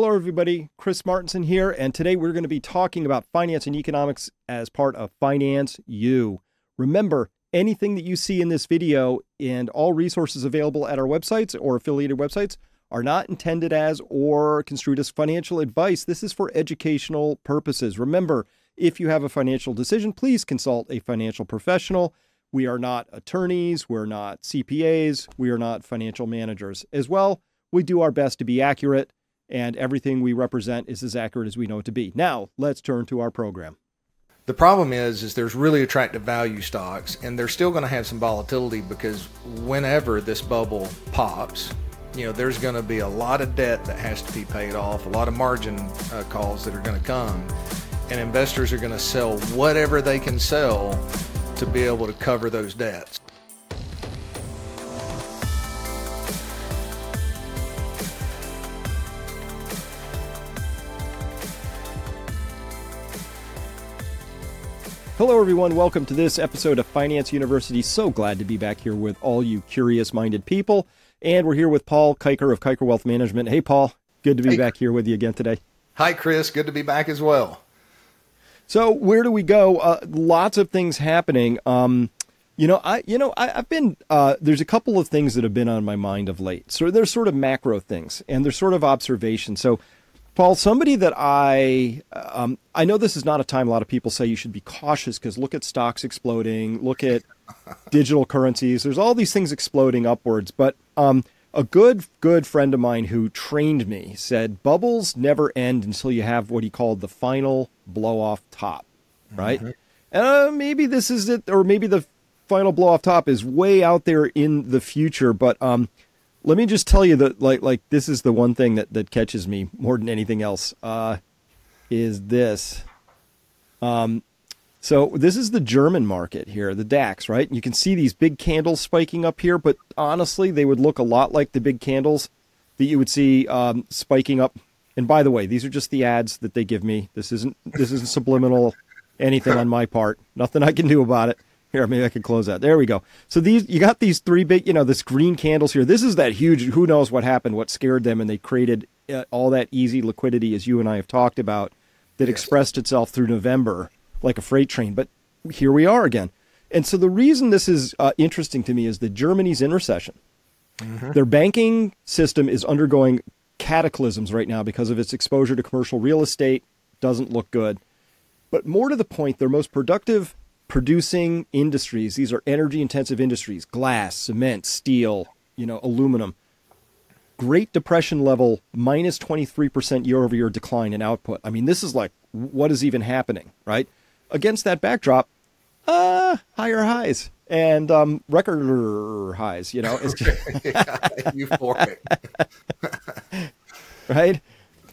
Hello, everybody. Chris Martenson here, and today we're going to be talking about finance and economics as part of Finance U. Remember, anything that you see in this video and all resources available at our websites or affiliated websites are not intended as or construed as financial advice. This is for educational purposes. Remember, if you have a financial decision, please consult a financial professional. We are not attorneys, we're not CPAs, we are not financial managers. As well, we do our best to be accurate and everything we represent is as accurate as we know it to be. Now, let's turn to our program. The problem is, is there's really attractive value stocks, and they're still going to have some volatility because whenever this bubble pops, you know, there's going to be a lot of debt that has to be paid off, a lot of margin uh, calls that are going to come, and investors are going to sell whatever they can sell to be able to cover those debts. Hello, everyone. Welcome to this episode of Finance University. So glad to be back here with all you curious minded people. And we're here with Paul Kiker of Kiker Wealth Management. Hey, Paul. Good to be hey. back here with you again today. Hi, Chris. Good to be back as well. So, where do we go? Uh, lots of things happening. Um, you know, I you know I, have been uh, there's a couple of things that have been on my mind of late. So there's sort of macro things and there's sort of observations. So Paul, somebody that I um, I know this is not a time a lot of people say you should be cautious because look at stocks exploding, look at digital currencies. There's all these things exploding upwards, but um, a good good friend of mine who trained me said bubbles never end until you have what he called the final blow off top, right? Mm-hmm. And uh, maybe this is it, or maybe the final blow off top is way out there in the future, but um, let me just tell you that like like this is the one thing that that catches me more than anything else uh, is this. Um, so this is the German market here, the DAX, right? You can see these big candles spiking up here, but honestly, they would look a lot like the big candles that you would see um, spiking up. And by the way, these are just the ads that they give me. This isn't this isn't subliminal anything on my part. Nothing I can do about it. Here, maybe I can close that. There we go. So these, you got these three big, you know, this green candles here. This is that huge. Who knows what happened? What scared them, and they created uh, all that easy liquidity, as you and I have talked about, that expressed itself through November like a freight train. But here we are again. And so the reason this is uh, interesting to me is that Germany's in recession. Mm-hmm. Their banking system is undergoing cataclysms right now because of its exposure to commercial real estate. Doesn't look good. But more to the point, their most productive producing industries. These are energy intensive industries, glass, cement, steel, you know, aluminum. Great Depression level minus 23% year over year decline in output. I mean, this is like, what is even happening, right? Against that backdrop, uh, higher highs and um, record highs, you know. It's just... euphoric. right?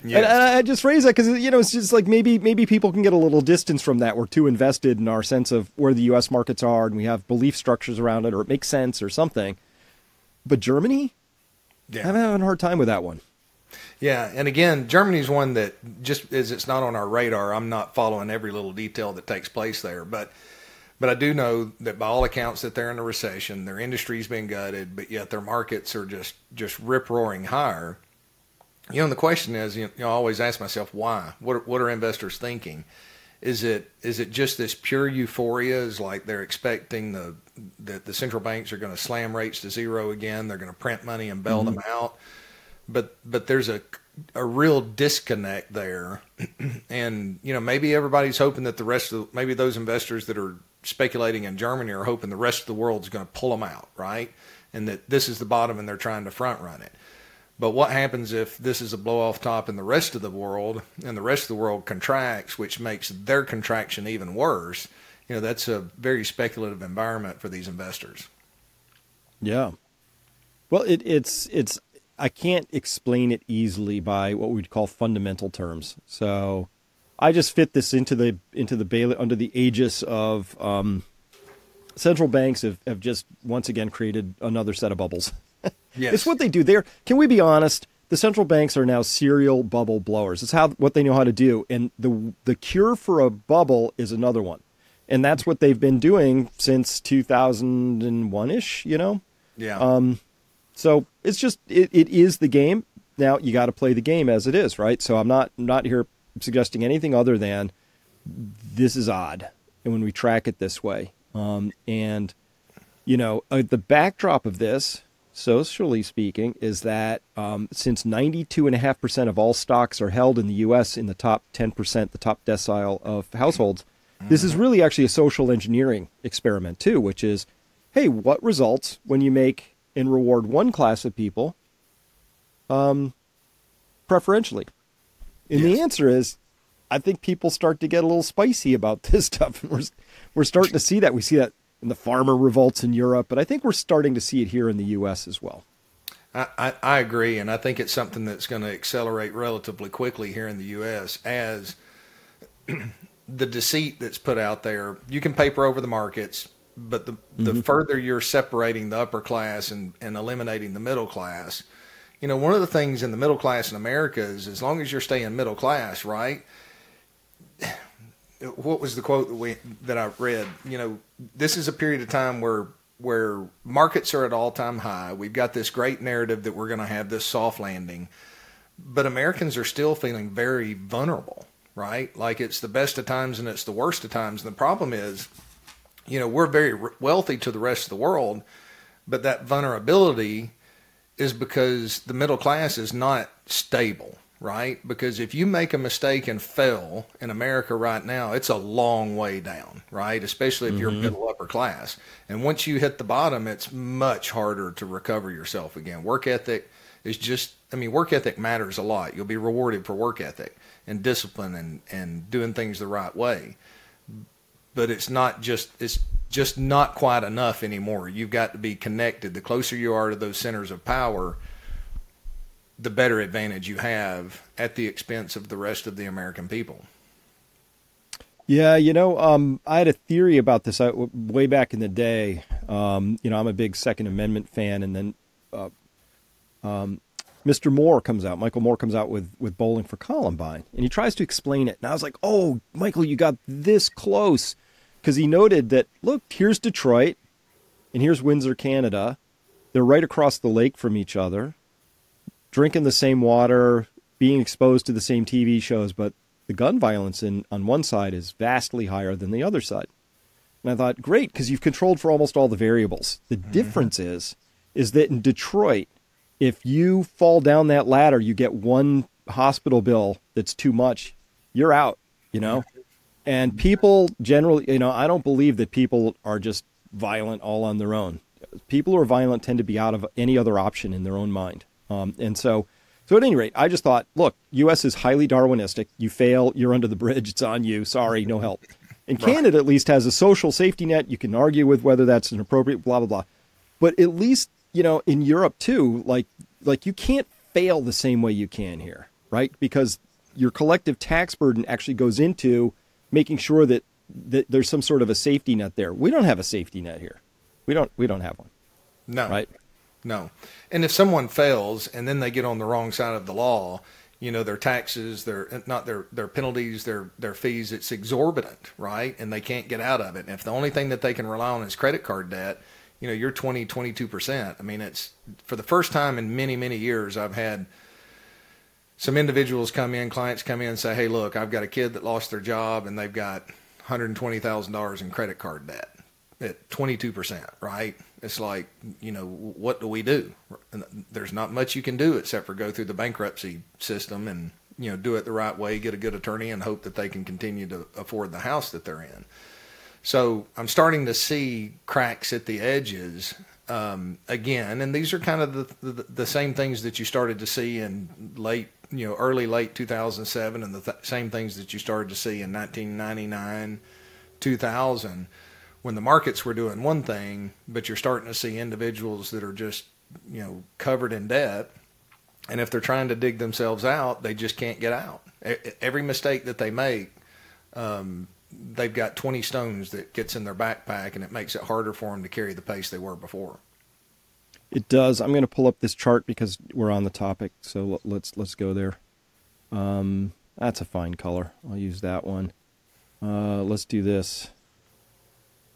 Yes. And, I just raise that because you know it's just like maybe maybe people can get a little distance from that. We're too invested in our sense of where the U.S. markets are, and we have belief structures around it, or it makes sense, or something. But Germany, yeah. I'm having a hard time with that one. Yeah, and again, Germany's one that just as it's not on our radar. I'm not following every little detail that takes place there, but but I do know that by all accounts that they're in a recession. Their industry's been gutted, but yet their markets are just just rip roaring higher you know, the question is, you know, I always ask myself, why? What are, what are investors thinking? Is it is it just this pure euphoria? Is like they're expecting the that the central banks are going to slam rates to zero again? They're going to print money and bail mm-hmm. them out. But but there's a a real disconnect there, and you know maybe everybody's hoping that the rest of maybe those investors that are speculating in Germany are hoping the rest of the world's going to pull them out, right? And that this is the bottom, and they're trying to front run it. But what happens if this is a blow off top in the rest of the world and the rest of the world contracts, which makes their contraction even worse? You know, that's a very speculative environment for these investors. Yeah. Well, it, it's it's I can't explain it easily by what we'd call fundamental terms. So I just fit this into the into the bail under the aegis of um, central banks have, have just once again created another set of bubbles. Yes. It's what they do. There, can we be honest? The central banks are now serial bubble blowers. It's how what they know how to do. And the the cure for a bubble is another one. And that's what they've been doing since 2001 ish, you know? Yeah. Um, so it's just, it, it is the game. now you got to play the game as it is, right? So I'm not not here suggesting anything other than this is odd, and when we track it this way, um, and you know uh, the backdrop of this, socially speaking, is that um, since 92.5% of all stocks are held in the U.S. in the top 10%, the top decile of households, this is really actually a social engineering experiment too, which is, hey, what results when you make and reward one class of people um, preferentially? And the answer is, I think people start to get a little spicy about this stuff. And we're, we're starting to see that. We see that in the farmer revolts in Europe, but I think we're starting to see it here in the U.S. as well. I, I, I agree, and I think it's something that's going to accelerate relatively quickly here in the U.S. as the deceit that's put out there. You can paper over the markets, but the the mm-hmm. further you're separating the upper class and, and eliminating the middle class, you know, one of the things in the middle class in America is as long as you're staying middle class, right? What was the quote that we that I read? You know, this is a period of time where where markets are at all time high. We've got this great narrative that we're going to have this soft landing, but Americans are still feeling very vulnerable, right? Like it's the best of times and it's the worst of times. And the problem is, you know, we're very wealthy to the rest of the world, but that vulnerability is because the middle class is not stable, right? Because if you make a mistake and fail in America right now, it's a long way down, right? Especially if you're mm-hmm. middle upper class. And once you hit the bottom, it's much harder to recover yourself again. Work ethic is just, I mean, work ethic matters a lot. You'll be rewarded for work ethic and discipline and, and doing things the right way but it's not just it's just not quite enough anymore. You've got to be connected. The closer you are to those centers of power, the better advantage you have at the expense of the rest of the American people. Yeah, you know, um, I had a theory about this uh, way back in the day. Um, you know, I'm a big Second Amendment fan, and then uh, um, Mr. Moore comes out. Michael Moore comes out with with Bowling for Columbine, and he tries to explain it. And I was like, "Oh, Michael, you got this close," because he noted that look, here's Detroit, and here's Windsor, Canada. They're right across the lake from each other, drinking the same water, being exposed to the same TV shows, but the gun violence in on one side is vastly higher than the other side. And I thought, great, because you've controlled for almost all the variables. The mm-hmm. difference is, is that in Detroit, if you fall down that ladder, you get one hospital bill that's too much, you're out. You know, and people generally, you know, I don't believe that people are just violent all on their own. People who are violent tend to be out of any other option in their own mind. Um, and so, so at any rate, I just thought, look, U.S. is highly Darwinistic. You fail, you're under the bridge. It's on you. Sorry, no help. And Canada at least has a social safety net. You can argue with whether that's an appropriate, blah blah blah. But at least you know in Europe too, like like you can't fail the same way you can here, right? Because your collective tax burden actually goes into making sure that that there's some sort of a safety net there. We don't have a safety net here. We don't we don't have one, No, right? No. And if someone fails and then they get on the wrong side of the law, you know, their taxes, their not their their penalties, their their fees, it's exorbitant, right? And they can't get out of it. And if the only thing that they can rely on is credit card debt, you know, you're 20, 22%. I mean, it's for the first time in many, many years I've had some individuals come in, clients come in and say, "Hey, look, I've got a kid that lost their job and they've got $120,000 in credit card debt." At 22%, right? It's like, you know, what do we do? And There's not much you can do except for go through the bankruptcy system and, you know, do it the right way, get a good attorney and hope that they can continue to afford the house that they're in. So I'm starting to see cracks at the edges um, again, and these are kind of the, the the same things that you started to see in late, you know, early late 2007, and the th- same things that you started to see in 1999, 2000, when the markets were doing one thing, but you're starting to see individuals that are just, you know, covered in debt, and if they're trying to dig themselves out, they just can't get out. Every mistake that they make um, they've got 20 stones that gets in their backpack and it makes it harder for them to carry the pace they were before. It does. I'm going to pull up this chart because we're on the topic. So let's let's go there. Um, that's a fine color. I'll use that one. Uh, let's do this.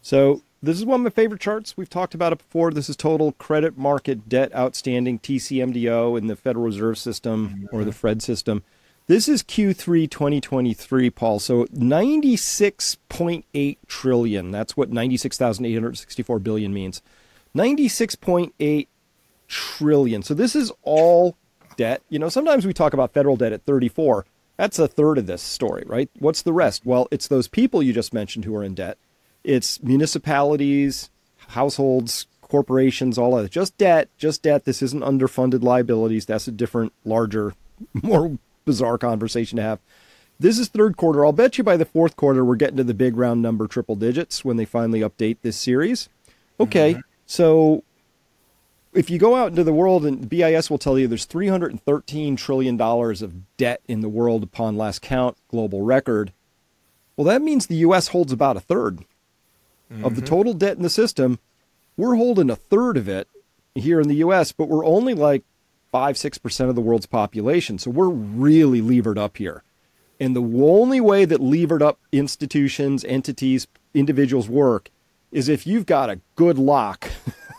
So this is one of my favorite charts. We've talked about it before. This is total credit market debt outstanding, TCMDO, in the Federal Reserve System or the mm-hmm. FRED system. This is Q3 2023, Paul. So 96.8 trillion. That's what 96,864 billion means. 96.8 trillion. So this is all debt. You know, sometimes we talk about federal debt at 34. That's a third of this story, right? What's the rest? Well, it's those people you just mentioned who are in debt. It's municipalities, households, corporations, all of it. Just debt, just debt. This isn't underfunded liabilities. That's a different, larger, more bizarre conversation to have. This is third quarter. I'll bet you by the fourth quarter we're getting to the big round number triple digits when they finally update this series. Okay, mm-hmm. so if you go out into the world and BIS will tell you there's 313 trillion dollars of debt in the world upon last count, global record. Well, that means the US holds about a 3rd mm-hmm. of the mm-hmm. total debt in the system. We're holding a third of it here in the US, but we're only like five, six percent of the world's population. So we're really levered up here. And the only way that levered up institutions, entities, individuals work is if you've got a good lock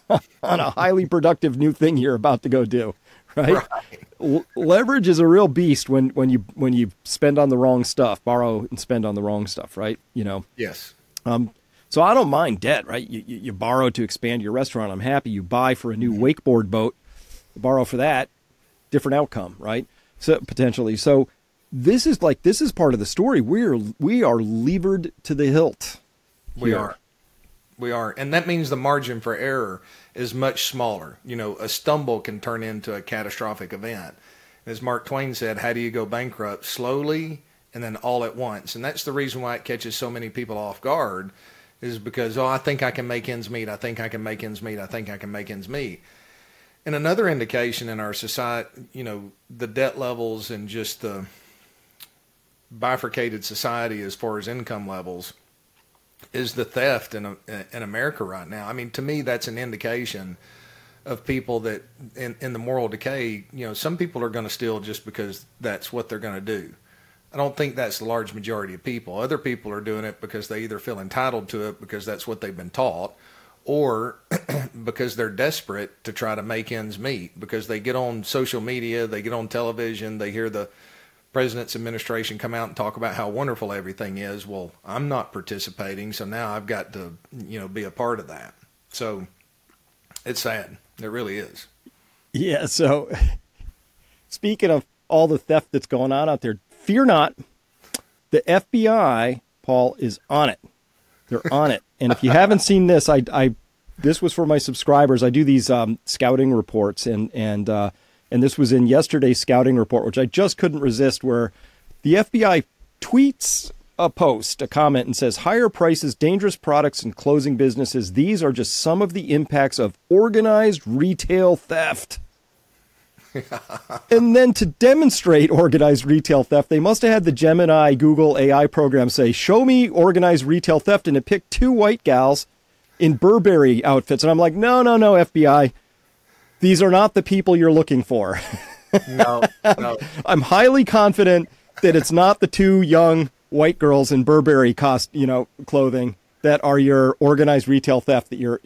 on a highly productive new thing you're about to go do. Right? right. L- leverage is a real beast when, when you when you spend on the wrong stuff, borrow and spend on the wrong stuff, right? You know. Yes. Um, so I don't mind debt, right? You, you, you borrow to expand your restaurant. I'm happy. You buy for a new mm-hmm. wakeboard boat borrow for that, different outcome, right? So potentially. So this is like this is part of the story. We're we are levered to the hilt. Here. We are. We are. And that means the margin for error is much smaller. You know, a stumble can turn into a catastrophic event. As Mark Twain said, how do you go bankrupt? Slowly and then all at once. And that's the reason why it catches so many people off guard is because, oh, I think I can make ends meet. I think I can make ends meet. I think I can make ends meet. And another indication in our society, you know, the debt levels and just the bifurcated society as far as income levels is the theft in in America right now. I mean, to me, that's an indication of people that in, in the moral decay. You know, some people are going to steal just because that's what they're going to do. I don't think that's the large majority of people. Other people are doing it because they either feel entitled to it because that's what they've been taught, or because they're desperate to try to make ends meet because they get on social media, they get on television, they hear the president's administration come out and talk about how wonderful everything is. Well, I'm not participating, so now I've got to, you know, be a part of that. So it's sad. It really is. Yeah, so speaking of all the theft that's going on out there, fear not. The FBI, Paul, is on it. They're on it. And if you haven't seen this, I, I this was for my subscribers. I do these um, scouting reports, and and uh, and this was in yesterday's scouting report, which I just couldn't resist. Where the FBI tweets a post, a comment, and says, "Higher prices, dangerous products, and closing businesses. These are just some of the impacts of organized retail theft." and then to demonstrate organized retail theft, they must have had the Gemini Google AI program say, Show me organized retail theft. And it picked two white gals in Burberry outfits. And I'm like, No, no, no, FBI. These are not the people you're looking for. no, no. I'm highly confident that it's not the two young white girls in Burberry cost, you know, clothing that are your organized retail theft that you're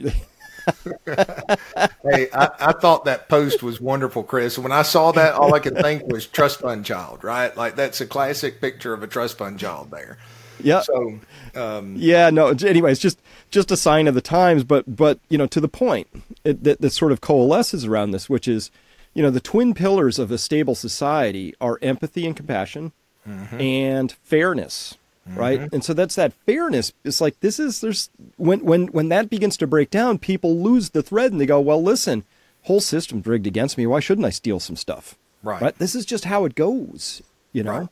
hey, I, I, thought that post was wonderful, Chris. When I saw that, all I could think was trust fund child, right? Like that's a classic picture of a trust fund child there. Yeah. So, um, yeah, no. Anyway, it's just just a sign of the times, but but you know, to the point it, that that sort of coalesces around this, which is, you know, the twin pillars of a stable society are empathy and compassion, mm-hmm. and fairness mm-hmm. right? And so that's that fairness. It's like this is there's when when when that begins to break down, people lose the thread and they go, well, listen, whole system's rigged against me. Why shouldn't I steal some stuff? Right. right? This is just how it goes. You know. Right.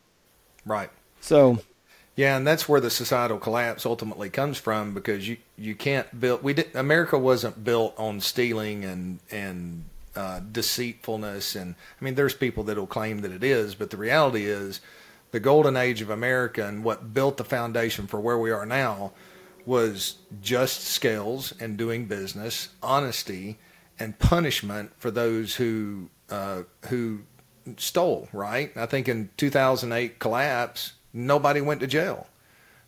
right. So. Yeah, and that's where the societal collapse ultimately comes from because you you can't build. We did, America wasn't built on stealing and and uh, deceitfulness and I mean there's people that'll claim that it is, but the reality is the golden age of America and what built the foundation for where we are now was just scales and doing business, honesty, and punishment for those who uh, who stole. Right? I think in 2008 collapse, nobody went to jail.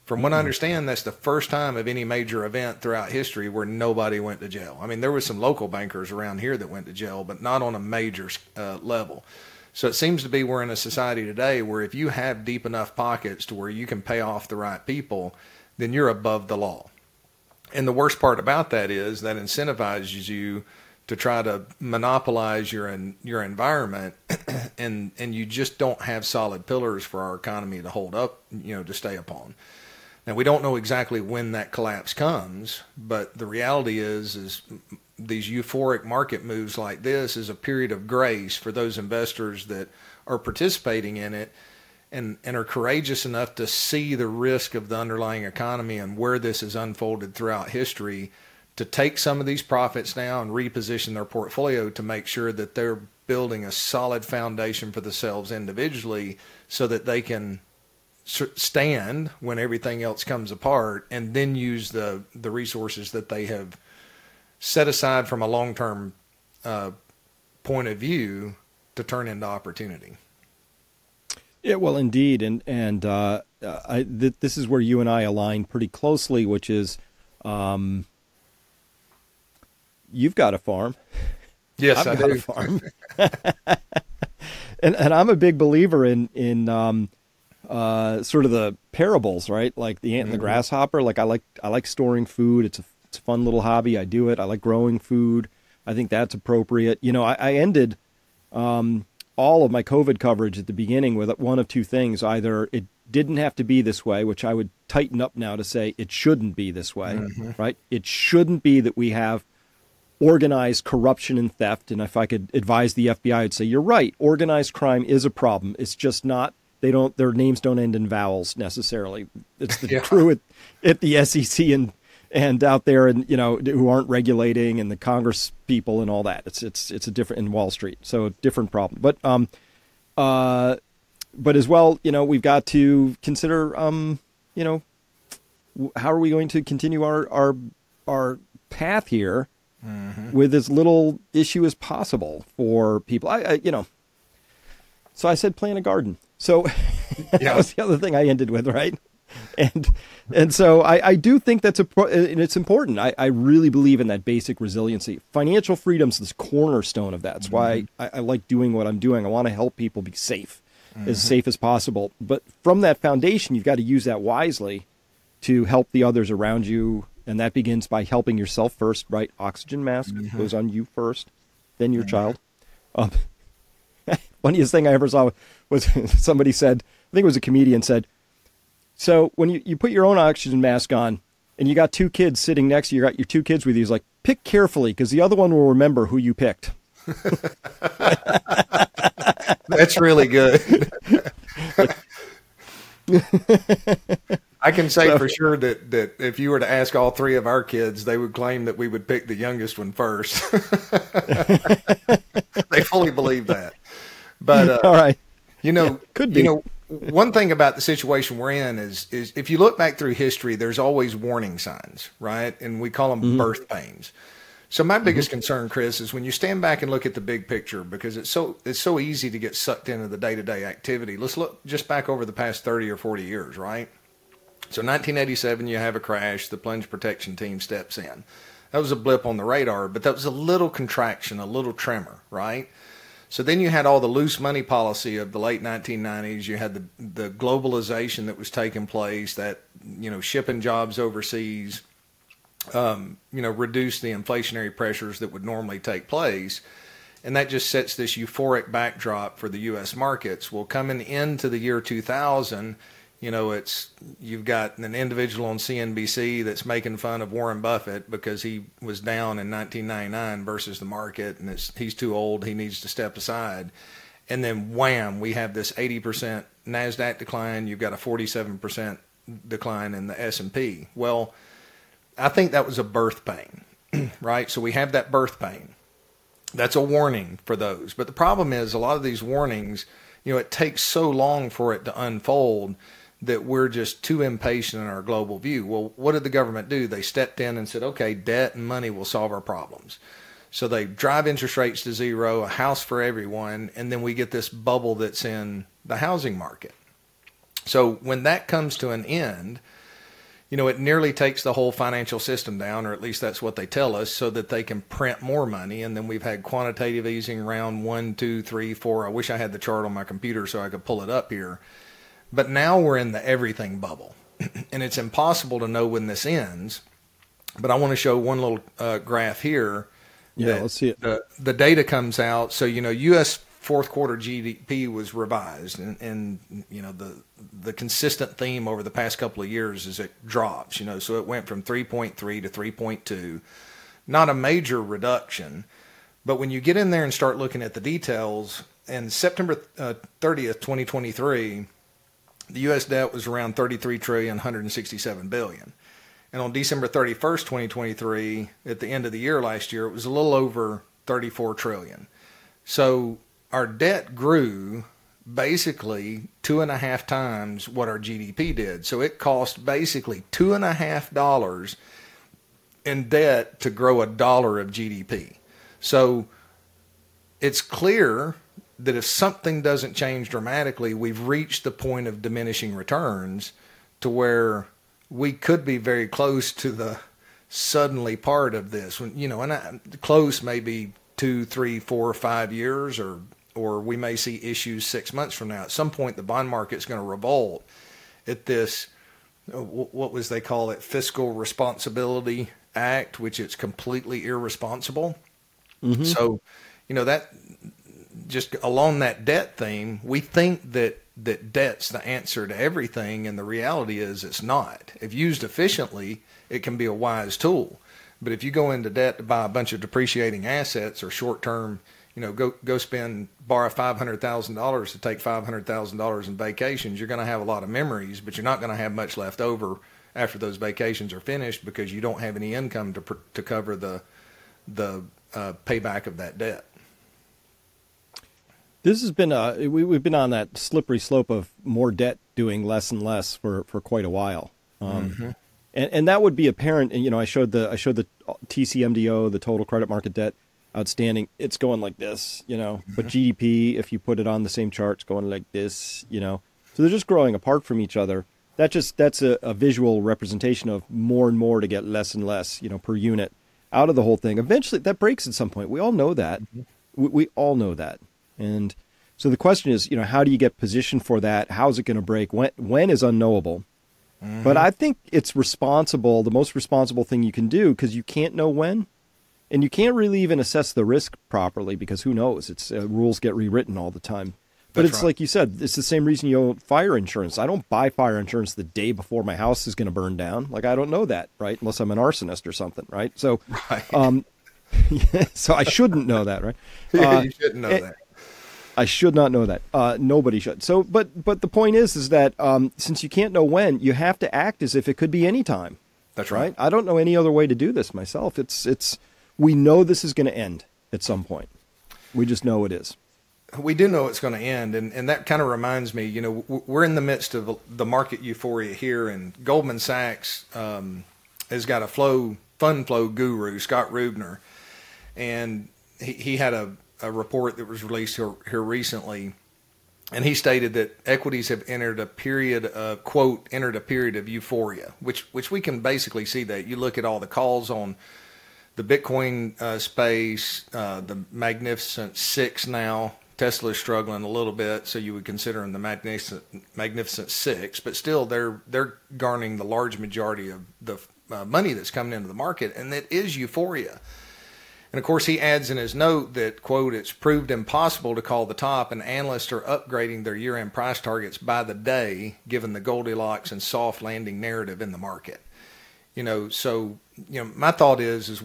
From what I understand, that's the first time of any major event throughout history where nobody went to jail. I mean, there was some local bankers around here that went to jail, but not on a major uh, level. So it seems to be we're in a society today where if you have deep enough pockets to where you can pay off the right people, then you're above the law. And the worst part about that is that incentivizes you to try to monopolize your your environment, and and you just don't have solid pillars for our economy to hold up, you know, to stay upon. Now we don't know exactly when that collapse comes, but the reality is is these euphoric market moves like this is a period of grace for those investors that are participating in it and, and are courageous enough to see the risk of the underlying economy and where this has unfolded throughout history to take some of these profits now and reposition their portfolio to make sure that they're building a solid foundation for themselves individually so that they can stand when everything else comes apart and then use the the resources that they have set aside from a long-term uh, point of view to turn into opportunity yeah well indeed and and uh, I, th- this is where you and I align pretty closely which is um, you've got a farm yes I've I got do. a farm and and I'm a big believer in in um, uh, sort of the parables, right? Like the ant and the mm-hmm. grasshopper. Like I like I like storing food. It's a it's a fun little hobby. I do it. I like growing food. I think that's appropriate. You know, I, I ended um, all of my COVID coverage at the beginning with one of two things: either it didn't have to be this way, which I would tighten up now to say it shouldn't be this way, mm-hmm. right? It shouldn't be that we have organized corruption and theft. And if I could advise the FBI, I'd say you're right. Organized crime is a problem. It's just not they don't their names don't end in vowels necessarily. It's the yeah. crew at, at the SEC and and out there and you know who aren't regulating and the Congress people and all that. It's it's it's a different in Wall Street, so a different problem. But um, uh, but as well, you know, we've got to consider um, you know, how are we going to continue our our our path here mm-hmm. with as little issue as possible for people. I, I you know, so I said plant a garden. So yeah. that was the other thing I ended with, right? And and so I, I do think that's a and it's important. I, I really believe in that basic resiliency. Financial freedom is the cornerstone of that. That's mm-hmm. why I, I, like doing what I'm doing. I want to help people be safe, mm-hmm. as safe as possible. But from that foundation, you've got to use that wisely to help the others around you, and that begins by helping yourself first. Right? Oxygen mask mm-hmm. goes on you first, then your mm-hmm. child. Um, funniest thing I ever saw was somebody said, I think it was a comedian said, so when you, you put your own oxygen mask on and you got two kids sitting next to you, you got your two kids with you, he's like, pick carefully because the other one will remember who you picked. That's really good. I can say so, for sure that, that if you were to ask all three of our kids, they would claim that we would pick the youngest one first. they fully believe that. But uh, all right, you know, yeah, could be. You know, one thing about the situation we're in is is if you look back through history, there's always warning signs, right? And we call them mm-hmm. birth pains. So my biggest mm-hmm. concern, Chris, is when you stand back and look at the big picture because it's so it's so easy to get sucked into the day to day activity. Let's look just back over the past thirty or forty years, right? So 1987, you have a crash. The plunge protection team steps in. That was a blip on the radar, but that was a little contraction, a little tremor, right? So then you had all the loose money policy of the late 1990s. You had the the globalization that was taking place, that you know shipping jobs overseas, um, you know, reduced the inflationary pressures that would normally take place, and that just sets this euphoric backdrop for the U.S. markets. Well, coming into the year 2000 you know, it's you've got an individual on CNBC that's making fun of Warren Buffett because he was down in 1999 versus the market, and he's too old, he needs to step aside. And then wham, we have this 80% Nasdaq decline. You've got a 47% decline in the S&P. Well, I think that was a birth pain, right? So we have that birth pain. That's a warning for those. But the problem is a lot of these warnings, you know, it takes so long for it to unfold that we're just too impatient in our global view. Well, what did the government do? They stepped in and said, okay, debt and money will solve our problems. So they drive interest rates to zero, a house for everyone, and then we get this bubble that's in the housing market. So when that comes to an end, you know, it nearly takes the whole financial system down, or at least that's what they tell us, so that they can print more money. And then we've had quantitative easing round one, two, three, four. I wish I had the chart on my computer so I could pull it up here. But now we're in the everything bubble, and it's impossible to know when this ends. But I want to show one little uh, graph here. Yeah, let's see it. The, the data comes out. So, you know, U.S fourth quarter GDP was revised, and, and, you know the the consistent theme over the past couple of years is it drops. You know, so it went from 3.3 to 3.2, not a major reduction, but when you get in there and start looking at the details, and September uh, 30th, 2023, the U.S. debt was around 33 trillion, 167 billion. And on December 31st, 2023, at the end of the year last year, it was a little over 34 trillion. So our debt grew basically two and a half times what our GDP did. So it cost basically two and a half dollars in debt to grow a dollar of GDP. So it's clear that if something doesn't change dramatically, we've reached the point of diminishing returns to where we could be very close to the suddenly part of this. When you know, and I, close maybe two, three, four, five years, or or we may see issues six months from now. At some point, the bond market is going to revolt at this, uh, what was they call it, fiscal responsibility act, which is completely irresponsible. Mm-hmm. So, you know, that just along that debt theme, we think that that debt's the answer to everything, and the reality is it's not. If used efficiently, it can be a wise tool. But if you go into debt to buy a bunch of depreciating assets or short term you know, go go spend borrow five hundred thousand dollars to take five hundred thousand dollars in vacations. You're going to have a lot of memories, but you're not going to have much left over after those vacations are finished because you don't have any income to to cover the the uh, payback of that debt. This has been a we, we've been on that slippery slope of more debt doing less and less for, for quite a while. Um, mm-hmm. and, and that would be apparent. You know, I showed the I showed the TCMDO, the total credit market debt outstanding. It's going like this, you know. Mm-hmm. But GDP, if you put it on the same chart, it's going like this, you know. So they're just growing apart from each other. That just that's a, a visual representation of more and more to get less and less, you know, per unit out of the whole thing. Eventually, that breaks at some point. We all know that. Mm-hmm. We, we all know that. And so the question is, you know, how do you get positioned for that? How's it going to break? When when is unknowable. Mm-hmm. But I think it's responsible, the most responsible thing you can do because you can't know when and you can't really even assess the risk properly because who knows? It's uh, rules get rewritten all the time. But That's it's right. like you said, it's the same reason you own fire insurance. I don't buy fire insurance the day before my house is going to burn down. Like I don't know that, right? Unless I'm an arsonist or something, right? So, right. um, so I shouldn't know that, right? Uh, you shouldn't know that. I should not know that. Uh, nobody should. So, but but the point is, is that um, since you can't know when, you have to act as if it could be any time. That's right. right. I don't know any other way to do this myself. It's it's we know this is going to end at some point. We just know it is. We do know it's going to end, and, and that kind of reminds me. You know, we're in the midst of the market euphoria here, and Goldman Sachs um, has got a flow fund flow guru, Scott Rubner, and he, he had a, a report that was released here, here recently, and he stated that equities have entered a period of quote entered a period of euphoria, which which we can basically see that. You look at all the calls on the Bitcoin uh, space, uh, the Magnificent Six now. Tesla's struggling a little bit, so you would consider them the Magnificent Magnificent Six, but still they're they're garnering the large majority of the uh, money that's coming into the market, and it is euphoria. And of course, he adds in his note that quote It's proved impossible to call the top, and analysts are upgrading their year-end price targets by the day, given the Goldilocks and soft landing narrative in the market. You know, so you know, my thought is is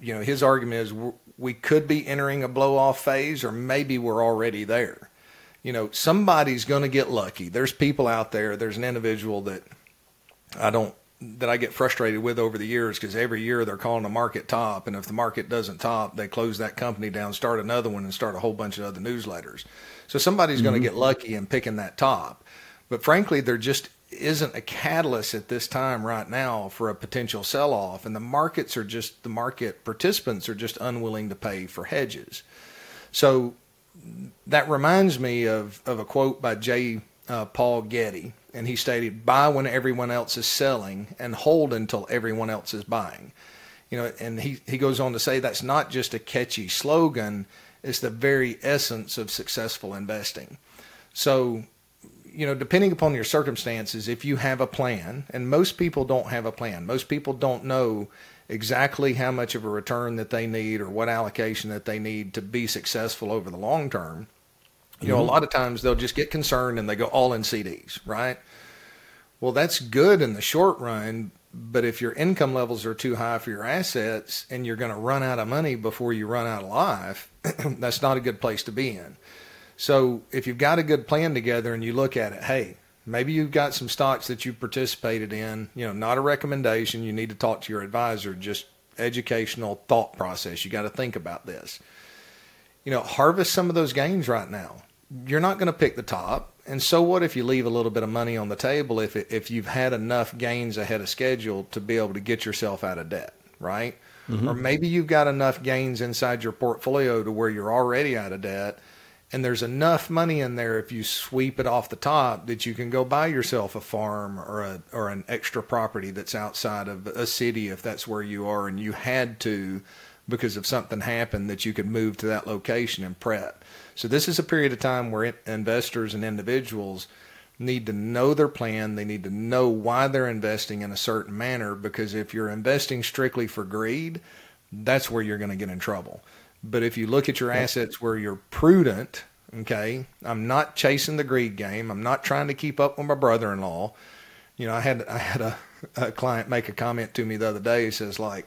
you know, his argument is we could be entering a blow off phase, or maybe we're already there. You know, somebody's going to get lucky. There's people out there. There's an individual that I don't that I get frustrated with over the years because every year they're calling the market top, and if the market doesn't top, they close that company down, start another one, and start a whole bunch of other newsletters. So somebody's mm-hmm. going to get lucky in picking that top. But frankly, there just isn't a catalyst at this time right now for a potential sell off. And the markets are just, the market participants are just unwilling to pay for hedges. So that reminds me of, of a quote by J. uh, Paul Getty, and he stated, "Buy when everyone else is selling, and hold until everyone else is buying." You know, and he he goes on to say that's not just a catchy slogan; it's the very essence of successful investing. So, you know, depending upon your circumstances, if you have a plan, and most people don't have a plan, most people don't know exactly how much of a return that they need or what allocation that they need to be successful over the long term you know, mm-hmm. a lot of times they'll just get concerned and they go all in CDs, right? Well, that's good in the short run, but if your income levels are too high for your assets and you're going to run out of money before you run out of life, that's not a good place to be in. So, if you've got a good plan together and you look at it, hey, maybe you've got some stocks that you participated in, you know, not a recommendation, you need to talk to your advisor, just educational thought process. You got to think about this. You know, harvest some of those gains right now you're not going to pick the top. And so what if you leave a little bit of money on the table if it, if you've had enough gains ahead of schedule to be able to get yourself out of debt, right? Mm-hmm. Or maybe you've got enough gains inside your portfolio to where you're already out of debt and there's enough money in there if you sweep it off the top that you can go buy yourself a farm or a or an extra property that's outside of a city if that's where you are and you had to because if something happened that you could move to that location and prep. So this is a period of time where investors and individuals need to know their plan. They need to know why they're investing in a certain manner because if you're investing strictly for greed, that's where you're going to get in trouble. But if you look at your assets where you're prudent, okay, I'm not chasing the greed game. I'm not trying to keep up with my brother-in-law. You know, I had I had a, a client make a comment to me the other day. He says like,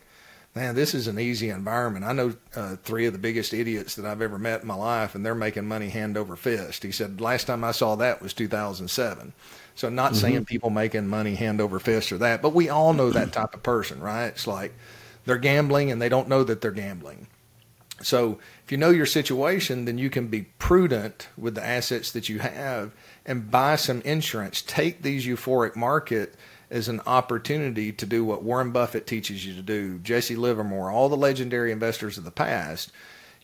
man, this is an easy environment. I know uh, three of the biggest idiots that I've ever met in my life, and they're making money hand over fist. He said, last time I saw that was 2007. So, not mm-hmm. saying people making money hand over fist or that, but we all know that type of person, right? It's like they're gambling and they don't know that they're gambling. So, if you know your situation, then you can be prudent with the assets that you have and buy some insurance. Take these euphoric market as an opportunity to do what Warren Buffett teaches you to do, Jesse Livermore, all the legendary investors of the past.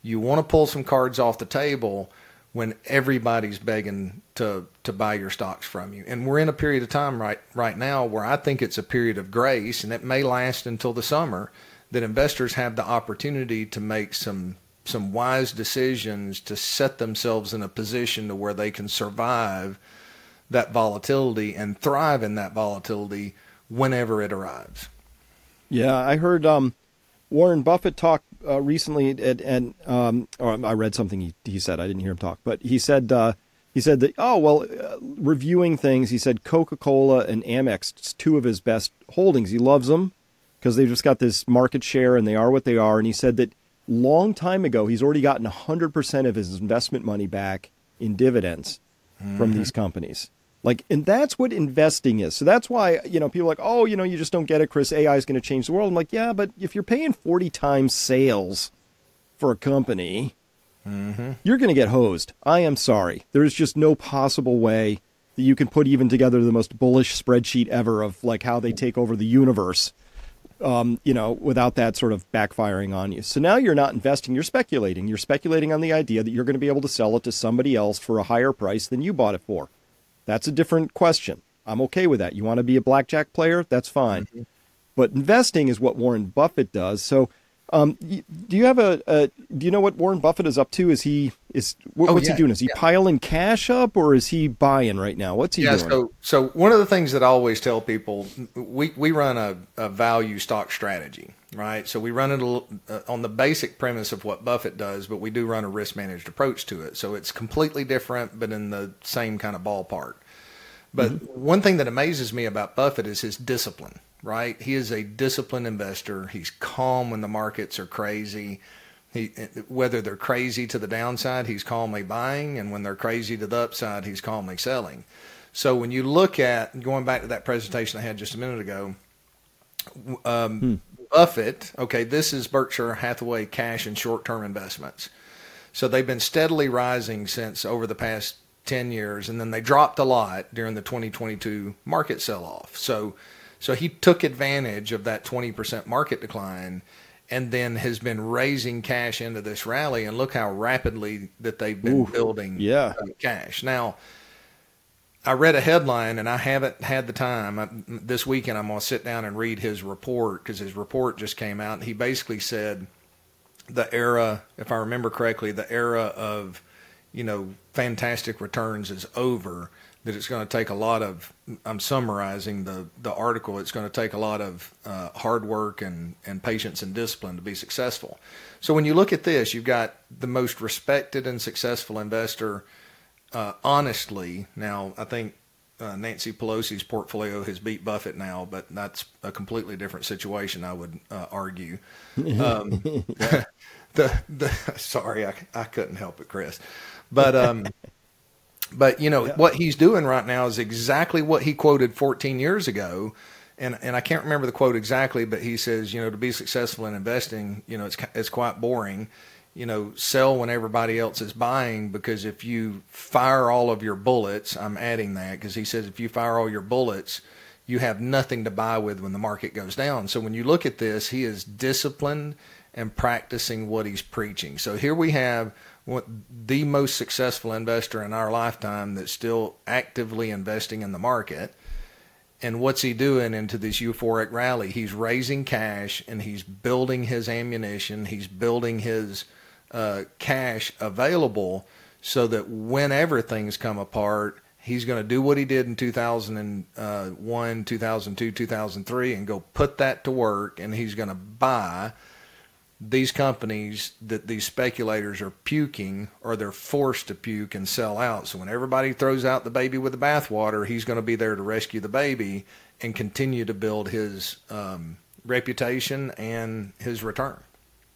You want to pull some cards off the table when everybody's begging to to buy your stocks from you. And we're in a period of time right right now where I think it's a period of grace and it may last until the summer that investors have the opportunity to make some some wise decisions to set themselves in a position to where they can survive that volatility and thrive in that volatility whenever it arrives. Yeah, I heard um, Warren Buffett talk uh, recently, at, and um, or I read something he, he said. I didn't hear him talk, but he said uh, he said that oh well, uh, reviewing things. He said Coca Cola and Amex, two of his best holdings. He loves them because they've just got this market share and they are what they are. And he said that long time ago, he's already gotten hundred percent of his investment money back in dividends mm-hmm. from these companies. Like, and that's what investing is. So that's why, you know, people are like, oh, you know, you just don't get it, Chris. AI is going to change the world. I'm like, yeah, but if you're paying 40 times sales for a company, mm-hmm. you're going to get hosed. I am sorry. There's just no possible way that you can put even together the most bullish spreadsheet ever of like how they take over the universe, um, you know, without that sort of backfiring on you. So now you're not investing, you're speculating. You're speculating on the idea that you're going to be able to sell it to somebody else for a higher price than you bought it for. That's a different question. I'm okay with that. You want to be a blackjack player? That's fine. Mm-hmm. But investing is what Warren Buffett does. So, um, do you have a, a, Do you know what Warren Buffett is up to? Is he is what, oh, what's yeah, he doing? Is he yeah. piling cash up or is he buying right now? What's he yeah, doing? So, so one of the things that I always tell people, we we run a, a value stock strategy, right? So we run it a, uh, on the basic premise of what Buffett does, but we do run a risk managed approach to it. So it's completely different, but in the same kind of ballpark. But mm-hmm. one thing that amazes me about Buffett is his discipline, right? He is a disciplined investor. He's calm when the markets are crazy. He, whether they're crazy to the downside, he's calmly buying, and when they're crazy to the upside, he's calmly selling. So when you look at going back to that presentation I had just a minute ago, um, hmm. Buffett, okay, this is Berkshire Hathaway cash and short term investments. So they've been steadily rising since over the past 10 years, and then they dropped a lot during the 2022 market sell off. So, so he took advantage of that 20% market decline and then has been raising cash into this rally. And look how rapidly that they've been Ooh, building yeah. cash. Now, I read a headline, and I haven't had the time. I, this weekend, I'm going to sit down and read his report because his report just came out. He basically said the era, if I remember correctly, the era of you know fantastic returns is over. That it's going to take a lot of. I'm summarizing the the article. It's going to take a lot of uh, hard work and and patience and discipline to be successful. So when you look at this, you've got the most respected and successful investor uh, honestly, now I think uh, Nancy Pelosi's portfolio has beat Buffett now, but that's a completely different situation. I would uh, argue. Um, the the sorry, I, I couldn't help it, Chris, but um, but you know yeah. what he's doing right now is exactly what he quoted 14 years ago. And, and I can't remember the quote exactly, but he says, you know, to be successful in investing, you know, it's, it's quite boring you know, sell when everybody else is buying because if you fire all of your bullets, I'm adding that because he says if you fire all your bullets, you have nothing to buy with when the market goes down. So when you look at this, he is disciplined and practicing what he's preaching. So here we have the most successful investor in our lifetime that's still actively investing in the market. And what's he doing into this euphoric rally? He's raising cash and he's building his ammunition. He's building his uh, cash available so that whenever things come apart, he's going to do what he did in 2001, 2002, 2003 and go put that to work and he's going to buy these companies that these speculators are puking or they're forced to puke and sell out. So when everybody throws out the baby with the bathwater, he's going to be there to rescue the baby and continue to build his um, reputation and his return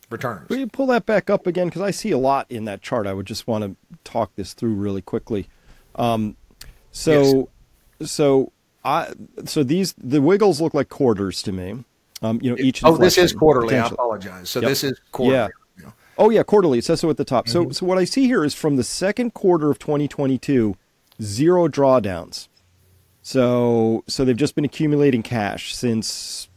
returns. Will you pull that back up again? Because I see a lot in that chart. I would just want to talk this through really quickly. Um, so, yes. so I so these the wiggles look like quarters to me. Um, you know, each. Oh, this is quarterly. I apologize. So yep. this is quarterly. Yeah. Oh yeah, quarterly. It says so at the top. Mm-hmm. So so what I see here is from the second quarter of 2022, zero drawdowns. So so they've just been accumulating cash since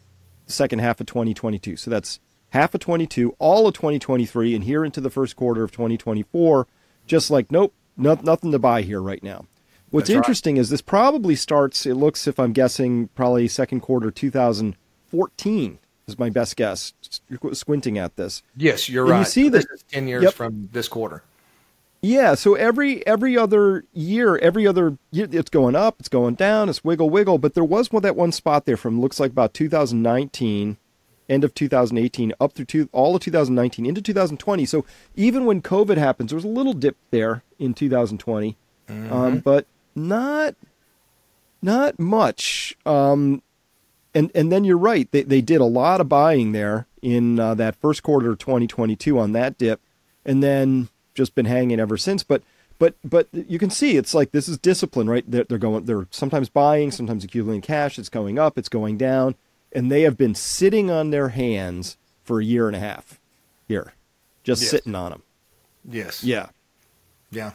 the second half of 2022. So that's half of 22, all of 2023, and here into the first quarter of 2024, just like, nope, no, nothing to buy here right now. What's That's interesting right. is this probably starts, it looks, if I'm guessing, probably second quarter 2014 is my best guess, You're squinting at this. Yes, you're and right. You see this 10 years yep. from this quarter. Yeah, so every every other year, every other year, it's going up, it's going down, it's wiggle wiggle. But there was one that one spot there from looks like about 2019 end of 2018 up through two, all of 2019 into 2020. So even when COVID happens, there was a little dip there in 2020, mm-hmm. um, but not not much. Um, and and then you're right. They they did a lot of buying there in uh, that first quarter of 2022 on that dip, and then just been hanging ever since. But but but you can see it's like this is discipline, right? They're, they're going. They're sometimes buying, sometimes accumulating cash. It's going up. It's going down and they have been sitting on their hands for a year and a half here, just yes. sitting on them. Yes. Yeah. Yeah.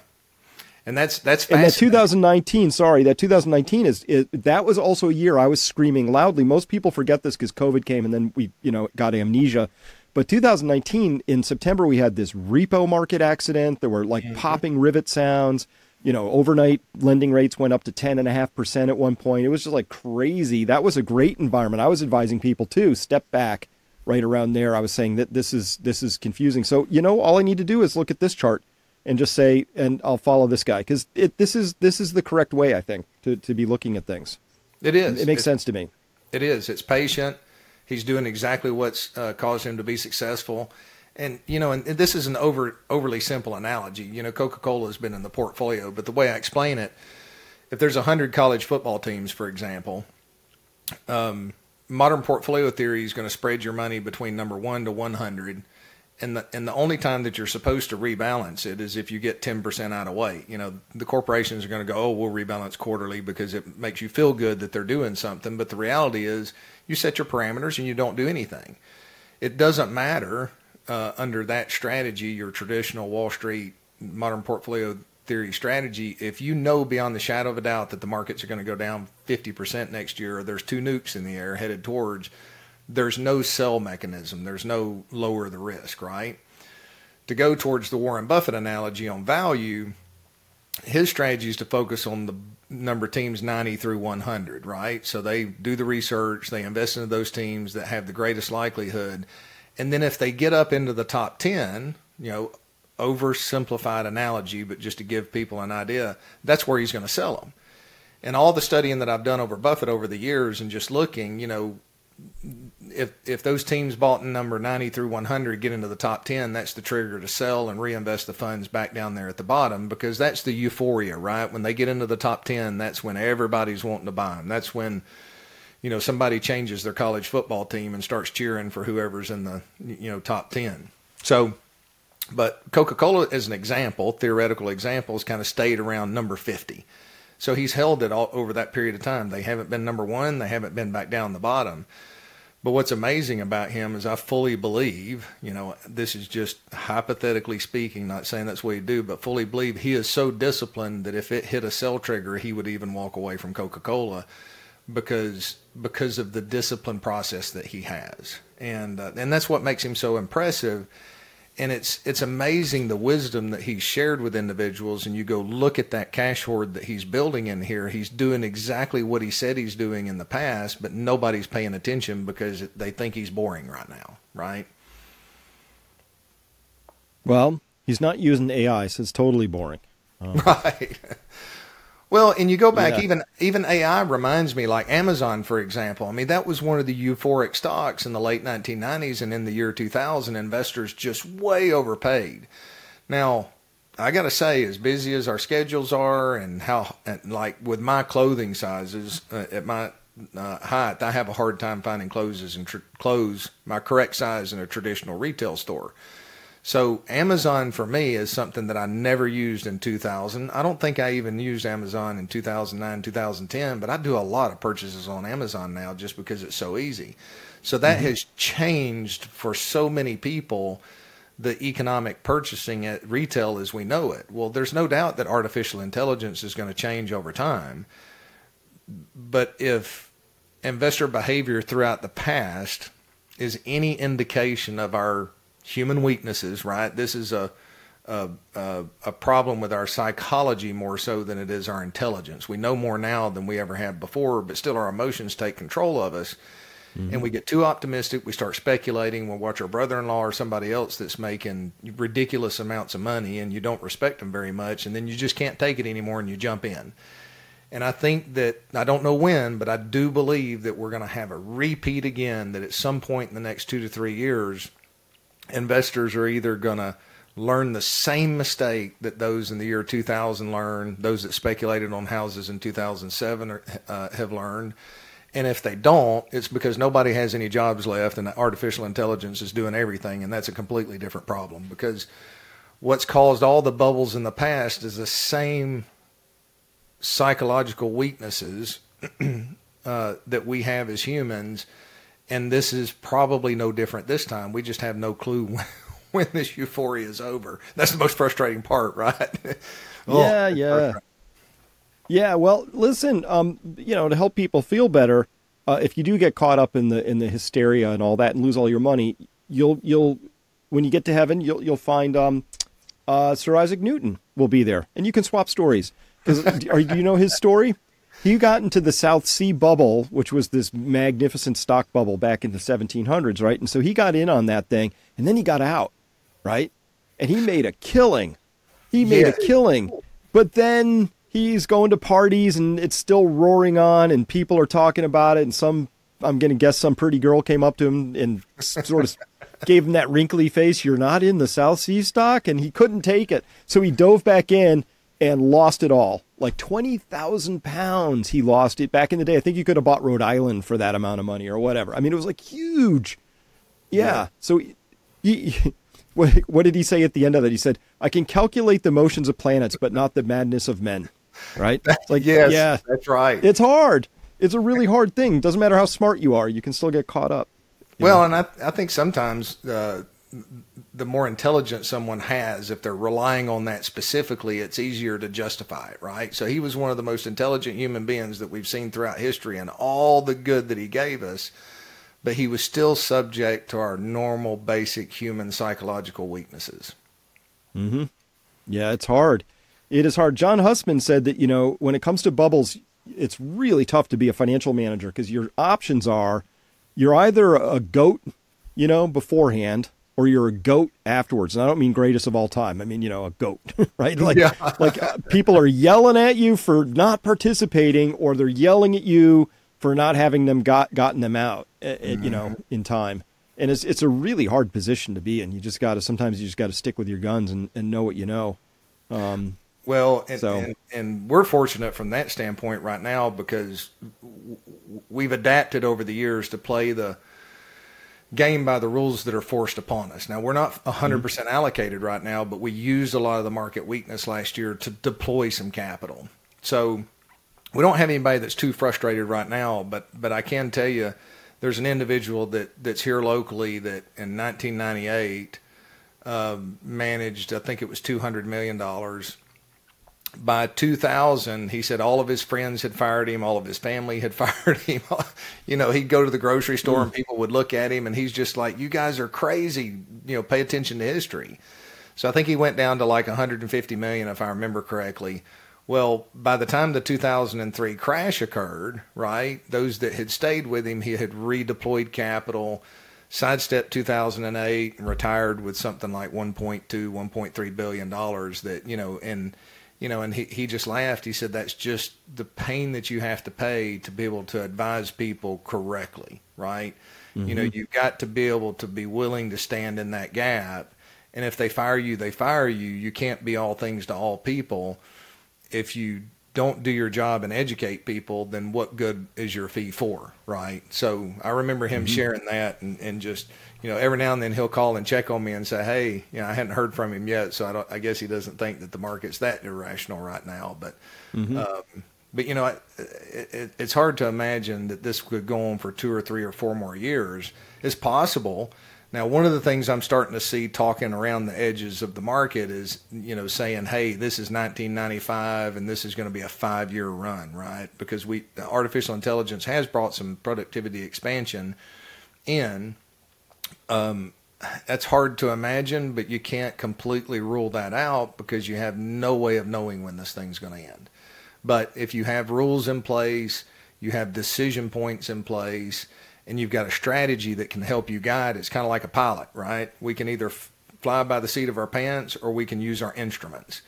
And that's that's and that 2019. Sorry, that 2019 is, is that was also a year I was screaming loudly. Most people forget this because COVID came and then we you know got amnesia. But 2019 in September we had this repo market accident. There were like mm-hmm. popping rivet sounds you know, overnight lending rates went up to 10.5% at one point. It was just like crazy. That was a great environment. I was advising people too, step back right around there. I was saying that this is this is confusing. So, you know, all I need to do is look at this chart and just say and I'll follow this guy it this is this is the correct way I think to to be looking at things. It is. It makes sense to me. It is. It's patient. He's doing exactly what's uh, caused him to be successful and you know, and this is an over overly simple analogy. You know, Coca Cola has been in the portfolio, but the way I explain it, if there's a hundred college football teams, for example, um, modern portfolio theory is going to spread your money between number one to one hundred, and the and the only time that you're supposed to rebalance it is if you get ten percent out of weight. You know, the corporations are going to go, oh, we'll rebalance quarterly because it makes you feel good that they're doing something. But the reality is, you set your parameters and you don't do anything. It doesn't matter uh, under that strategy, your traditional Wall Street modern portfolio theory strategy, if you know beyond the shadow of a doubt that the markets are going to go down 50% next year, or there's two nukes in the air headed towards, there's no sell mechanism. There's no lower the risk, right? To go towards the Warren Buffett analogy on value, his strategy is to focus on the number of teams 90 through 100, right? So they do the research, they invest into those teams that have the greatest likelihood. And then if they get up into the top 10, you know, oversimplified analogy, but just to give people an idea, that's where he's going to sell them. And all the studying that I've done over Buffett over the years and just looking, you know, if if those teams bought in number 90 through 100 get into the top 10 that's the trigger to sell and reinvest the funds back down there at the bottom because that's the euphoria right? When they get into the top 10 that's when everybody's wanting to buy them that's when you know somebody changes their college football team and starts cheering for whoever's in the you know top 10 so but coca-cola as an example theoretical example kind of stayed around number 50 so he's held it all over that period of time. They haven't been number one. They haven't been back down the bottom. But what's amazing about him is I fully believe, you know, this is just hypothetically speaking, not saying that's what he do, but fully believe he is so disciplined that if it hit a sell trigger, he would even walk away from Coca-Cola because because of the discipline process that he has. And uh, and that's what makes him so impressive and it's it's amazing the wisdom that he's shared with individuals. And you go look at that cash hoard that he's building in here. He's doing exactly what he said he's doing in the past but nobody's paying attention because they think he's boring right now right? Well he's not using ai so it's totally boring. Um, right well, and you go back yeah. even even AI reminds me like Amazon for example. I mean that was one of the euphoric stocks in the late 1990s and in the year 2000 investors just way overpaid. Now, I got to say as busy as our schedules are and how and like with my clothing sizes uh, at my uh, height, I have a hard time finding clothes and tr- clothes my correct size in a traditional retail store. So Amazon for me is something that I never used in 2000. I don't think I even used Amazon in 2009, 2010, but I do a lot of purchases on Amazon now just because it's so easy. So that mm-hmm. has changed for so many people the economic purchasing at retail as we know it. Well, there's no doubt that artificial intelligence is going to change over time. But if investor behavior throughout the past is any indication of our human weaknesses, right? This is a, a, a, a, problem with our psychology more so than it is our intelligence. We know more now than we ever have before, but still our emotions take control of us. Mm-hmm. And we get too optimistic. We start speculating. We'll watch our brother in law or somebody else that's making ridiculous amounts of money and you don't respect them very much. And then you just can't take it anymore and you jump in. And I think that, I don't know when, but I do believe that we're going to have a repeat again, that at some point in the next two to three years, investors are either going to learn the same mistake that those in the year 2000 learned, those that speculated on houses in 2007 are, uh, have learned. And if they don't, it's because nobody has any jobs left and artificial intelligence is doing everything. And that's a completely different problem because what's caused all the bubbles in the past is the same psychological weaknesses uh, that we have as humans and this is probably no different this time. We just have no clue when this euphoria is over. That's the most frustrating part, right? oh, yeah, yeah. Yeah, well, listen, um, you know, to help people feel better, uh, if you do get caught up in the in the hysteria and all that and lose all your money, you'll you'll when you get to heaven, you'll you'll find um, uh, Sir Isaac Newton will be there, and you can swap stories. Because do you know his story? He got into the South Sea bubble, which was this magnificent stock bubble back in the 1700s, right? And so he got in on that thing, and then he got out, right? And he made a killing. He made yeah. a killing. But then he's going to parties, and it's still roaring on, and people are talking about it. And some, I'm going to guess, some pretty girl came up to him and sort of gave him that wrinkly face. You're not in the South Sea stock, and he couldn't take it. So he dove back in and lost it all like 20,000 pounds he lost it back in the day. I think you could have bought Rhode Island for that amount of money or whatever. I mean, it was like huge. Yeah. yeah. So he, he, what, what did he say at the end of that? He said, I can calculate the motions of planets, but not the madness of men. Right? like, yes, yeah, that's right. It's hard. It's a really hard thing. Doesn't matter how smart you are. You can still get caught up. Well, know? and I, I think sometimes, uh, the more intelligence someone has, if they're relying on that specifically, it's easier to justify it, right? So he was one of the most intelligent human beings that we've seen throughout history and all the good that he gave us, but he was still subject to our normal, basic human psychological weaknesses. Mm-hmm. Yeah, it's hard. It is hard. John Hussman said that, you know, when it comes to bubbles, it's really tough to be a financial manager because your options are you're either a goat, you know, beforehand or you're a goat afterwards. And I don't mean greatest of all time. I mean, you know, a goat, right? Like, yeah. like uh, people are yelling at you for not participating or they're yelling at you for not having them got gotten them out, mm-hmm. you know, mm-hmm. in time. And it's it's a really hard position to be in. You just got to sometimes you just got to stick with your guns and, and know what you know. Um, well, and, so. and, and, we're fortunate from that standpoint right now because we've adapted over the years to play the game by the rules that are forced upon us. Now, we're not 100 mm-hmm. percent allocated right now, but we used a lot of the market weakness last year to deploy some capital. So we don't have anybody that's too frustrated right now, but, but I can tell you there's an individual that, that's here locally that in 1998 um, managed, I think it was $200 million by 2000, he said all of his friends had fired him, all of his family had fired him. you know, he'd go to the grocery store mm. and people would look at him, and he's just like, "You guys are crazy." You know, pay attention to history. So I think he went down to like 150 million, if I remember correctly. Well, by the time the 2003 crash occurred, right, those that had stayed with him, he had redeployed capital, sidestepped 2008, and retired with something like 1.2, 1.3 billion dollars. That you know, and you know, and he, he just laughed. He said, that's just the pain that you have to pay to be able to advise people correctly, right? Mm-hmm. You know, mm-hmm. you've got to be able to be willing to stand in that gap. And if they fire you, they fire you. You can't be all things to all people. If you don't do your job and educate people, then what good is your fee for, right? So I remember him mm-hmm. sharing that and, and just – you know, every now and then he'll call and check on me and say, "Hey, you know, I hadn't heard from him yet, so I don't. I guess he doesn't think that the market's that irrational right now." But, mm-hmm. um, but you know, it, it, it's hard to imagine that this could go on for two or three or four more years. It's possible. Now, one of the things I'm starting to see talking around the edges of the market is, you know, saying, "Hey, this is 1995, and this is going to be a five-year run, right?" Because we artificial intelligence has brought some productivity expansion in um, that's hard to imagine, but you can't completely rule that out because you have no way of knowing when this thing's going to end. But if you have rules in place, you have decision points in place, and you've got a strategy that can help you guide, it's kind of like a pilot, right? We can either f- fly by the seat of our pants or we can use our instruments.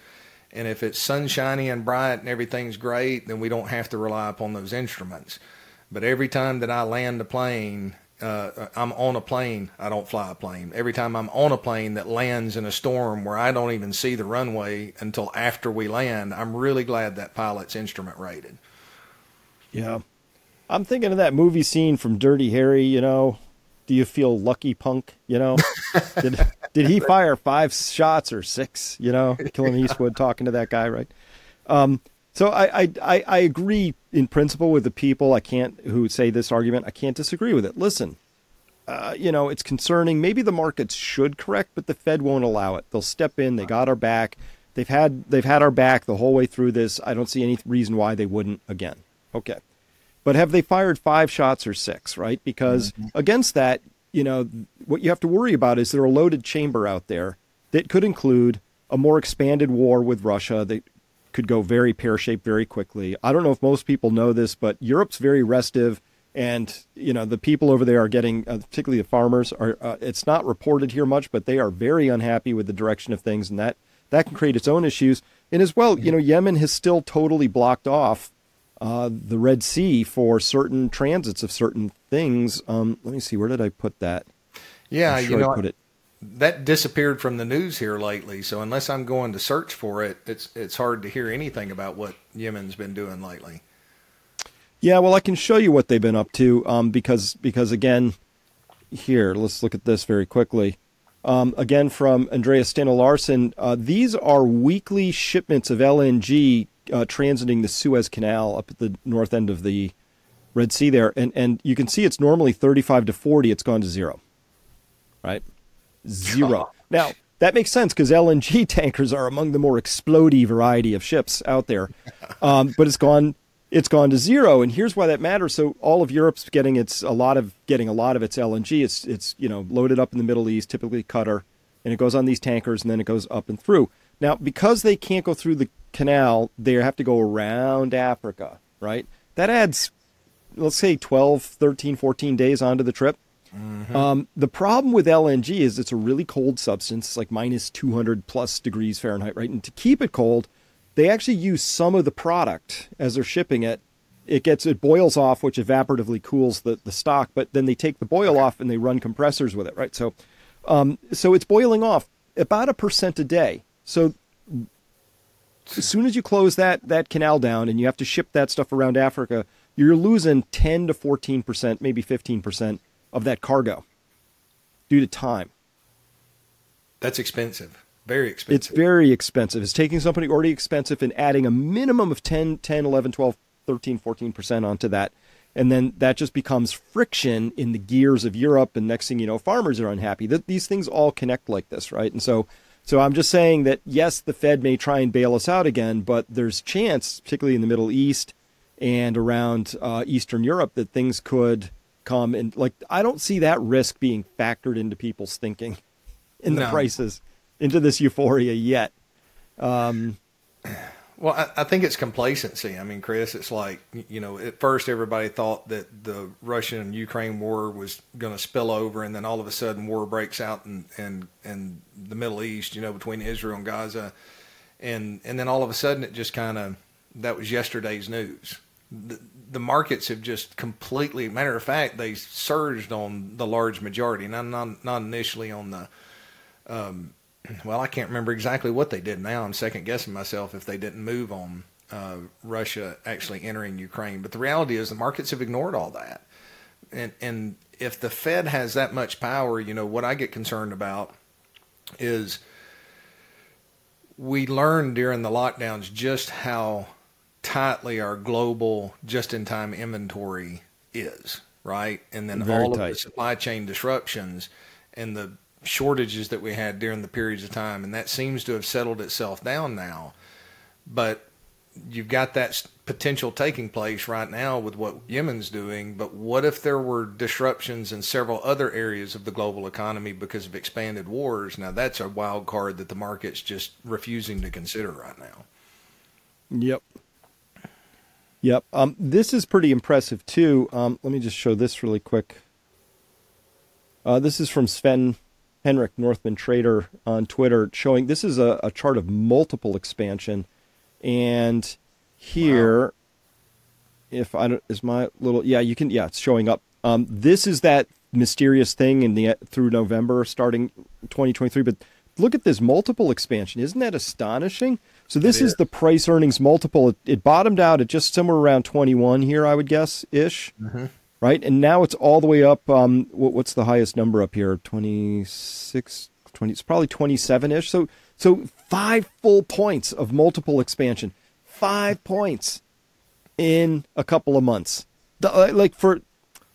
And if it's sunshiny and bright and everything's great, then we don't have to rely upon those instruments. But every time that I land a plane, uh, I'm on a plane. I don't fly a plane. Every time I'm on a plane that lands in a storm where I don't even see the runway until after we land, I'm really glad that pilot's instrument rated. Yeah. I'm thinking of that movie scene from Dirty Harry, you know. Do you feel lucky, punk? You know, did did he fire five shots or six? You know, Clint Eastwood talking to that guy, right? Um, so I, I, I agree in principle with the people I can't who say this argument. I can't disagree with it. Listen, uh, you know, it's concerning. Maybe the markets should correct, but the Fed won't allow it. They'll step in. They got our back. They've had they've had our back the whole way through this. I don't see any reason why they wouldn't again. Okay. But have they fired five shots or six, right? Because mm-hmm. against that, you know, what you have to worry about is there a loaded chamber out there that could include a more expanded war with Russia that could go very pear shaped very quickly. I don't know if most people know this, but Europe's very restive, and you know the people over there are getting, uh, particularly the farmers, are. Uh, it's not reported here much, but they are very unhappy with the direction of things, and that that can create its own issues. And as well, you know, Yemen has still totally blocked off uh, the Red Sea for certain transits of certain things. Um, let me see, where did I put that? Yeah, sure you know, I put it that disappeared from the news here lately. So unless I'm going to search for it, it's it's hard to hear anything about what Yemen's been doing lately. Yeah, well, I can show you what they've been up to um, because because again, here let's look at this very quickly. Um, again, from Andreas Steno Larsen, uh, these are weekly shipments of LNG uh, transiting the Suez Canal up at the north end of the Red Sea there, and and you can see it's normally 35 to 40. It's gone to zero, right? Zero. Now, that makes sense because LNG tankers are among the more explody variety of ships out there. Um, but it's gone it's gone to zero and here's why that matters so all of europe's getting its a lot of getting a lot of its lng it's it's you know loaded up in the middle east typically Qatar and it goes on these tankers and then it goes up and through Now, because they can't go through the canal, they have to go around Africa, right? That adds, let's say, 12, 13, 14 days onto the trip. Mm-hmm. Um, the problem with LNG is it's a really cold substance, It's like minus 200 plus degrees Fahrenheit, right? And to keep it cold, they actually use some of the product as they're shipping it. It gets it boils off, which evaporatively cools the, the stock, but then they take the boil off and they run compressors with it, right? So, um, so it's boiling off about a percent a day. So as soon as you close that that canal down and you have to ship that stuff around Africa, you're losing 10 to 14 percent, maybe 15 percent of that cargo due to time. That's expensive. Very expensive. It's very expensive. It's taking something already expensive and adding a minimum of 10, 10, 11, 12, 13, 14% onto that. And then that just becomes friction in the gears of Europe. And next thing you know, farmers are unhappy. That these things all connect like this, right? And so, so I'm just saying that yes, the Fed may try and bail us out again, but there's chance, particularly in the Middle East and around uh, Eastern Europe, that things could come and like I don't see that risk being factored into people's thinking in the no. prices into this euphoria yet. Um, well, I, I, think it's complacency. I mean, Chris, it's like you know, at first everybody thought that the Russian Ukraine war was going to spill over, and then all of a sudden war breaks out in, and and the Middle East. You know, between Israel and Gaza, and and then all of a sudden it just kind of that was yesterday's news. The, the markets have just completely. Matter of fact, they surged on the large majority, not not, not initially on the. Um, well, I can't remember exactly what they did now. I'm second guessing myself if they didn't move on uh, Russia actually entering Ukraine. But the reality is the markets have ignored all that. And, and if the Fed has that much power, you know, what I get concerned about is we learned during the lockdowns just how tightly our global just in time inventory is, right? And then Very all tight. of the supply chain disruptions and the shortages that we had during the periods of time, and that seems to have settled itself down now. But you've got that potential taking place right now with what Yemen's doing. But what if there were disruptions in several other areas of the global economy because of expanded wars? Now that's a wild card that the market's just refusing to consider right now. Yep. Yep. Um, this is pretty impressive too. Um, let me just show this really quick. Uh, this is from Sven Henrich Northman Trader on Twitter showing this is a, a chart of multiple expansion. And here, wow. if I don't, is my little, yeah, you can, yeah, it's showing up. Um, this is that mysterious thing in the through November starting 2023. But look at this multiple expansion. Isn't that astonishing? So this is. is. the price earnings multiple. It, it, bottomed out at just somewhere around 21 here, I would guess, ish. Mm-hmm right? And now it's all the way up. Um, what, what's the highest number up here? 26, 20, it's probably 27 ish. So, so five full points of multiple expansion, five points in a couple of months. The, uh, like for,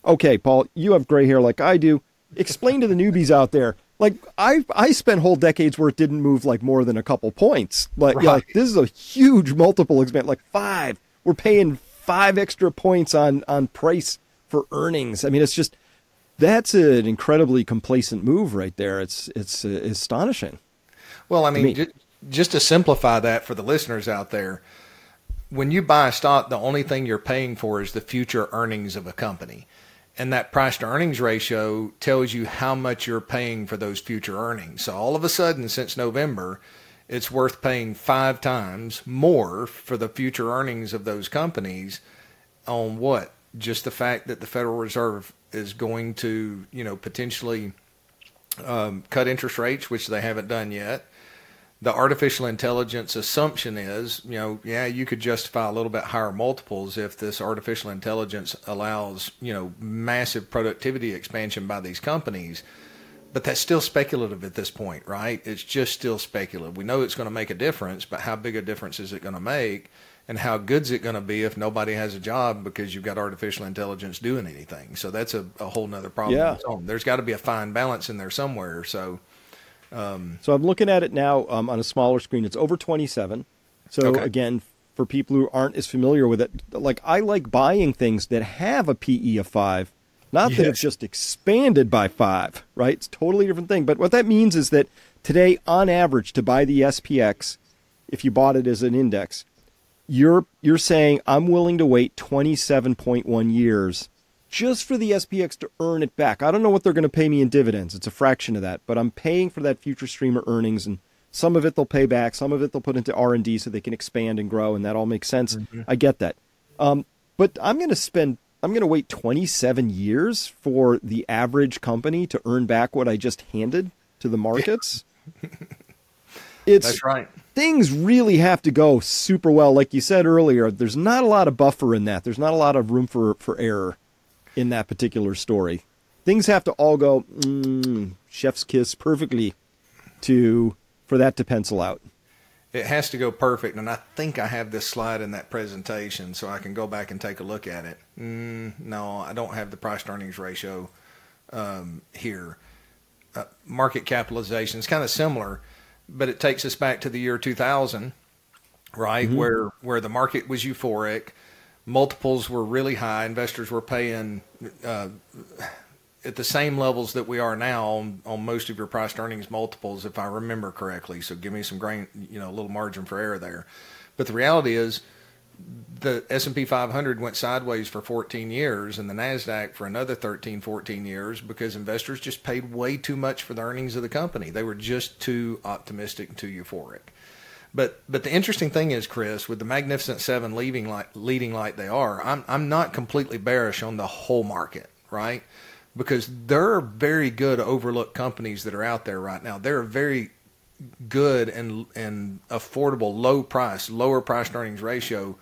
okay, Paul, you have gray hair like I do. Explain to the newbies out there. Like I, I spent whole decades where it didn't move like more than a couple points. Like, right. like this is a huge multiple expansion, like five. We're paying five extra points on on price for earnings. I mean, it's just that's an incredibly complacent move right there. It's it's uh, astonishing. Well, I mean, just, just to simplify that for the listeners out there, when you buy a stock, the only thing you're paying for is the future earnings of a company. And that price to earnings ratio tells you how much you're paying for those future earnings. So all of a sudden, since November, it's worth paying five times more for the future earnings of those companies on what? just the fact that the Federal Reserve is going to, you know, potentially um, cut interest rates, which they haven't done yet. The artificial intelligence assumption is, you know, yeah, you could justify a little bit higher multiples if this artificial intelligence allows, you know, massive productivity expansion by these companies. But that's still speculative at this point, right? It's just still speculative. We know it's going to make a difference, but how big a difference is it going to make? and how good's it going to be if nobody has a job because you've got artificial intelligence doing anything? So that's a, a whole nother problem. Yeah. There's got to be a fine balance in there somewhere. So, um, so I'm looking at it now um, on a smaller screen. It's over 27. So okay. again, for people who aren't as familiar with it, like I like buying things that have a PE of five. Not yes. that it's just expanded by five, right? It's totally different thing. But what that means is that Today, on average, to buy the SPX, if you bought it as an index, you're you're saying I'm willing to wait 27.1 years just for the SPX to earn it back. I don't know what they're going to pay me in dividends. It's a fraction of that, but I'm paying for that future stream of earnings and some of it they'll pay back, some of it they'll put into R&D so they can expand and grow and that all makes sense. Mm-hmm. I get that. Um, but I'm going to spend I'm going to wait 27 years for the average company to earn back what I just handed to the markets. it's That's right. Things really have to go super well. Like you said earlier, there's not a lot of buffer in that. There's not a lot of room for, for error in that particular story. Things have to all go mm, chef's kiss perfectly to for that to pencil out it has to go perfect. And I think I have this slide in that presentation, so I can go back and take a look at it. Mm, no, I don't have the price earnings ratio um, here. Uh, market capitalization is kind of similar, but it takes us back to the year 2000, right, mm-hmm. where where the market was euphoric, multiples were really high, investors were paying. Uh, at the same levels that we are now on, on most of your price earnings multiples, if I remember correctly. So give me some grain, you know, a little margin for error there. But the reality is, the S&P 500 went sideways for 14 years and the Nasdaq for another 13 14 years because investors just paid way too much for the earnings of the company. They were just too optimistic and too euphoric. But but the interesting thing is, Chris, with the Magnificent Seven leading like leading like they are, I'm I'm not completely bearish on the whole market, right? because there are very good overlooked companies that are out there right now. There are very good and and affordable, low price, lower price earnings ratio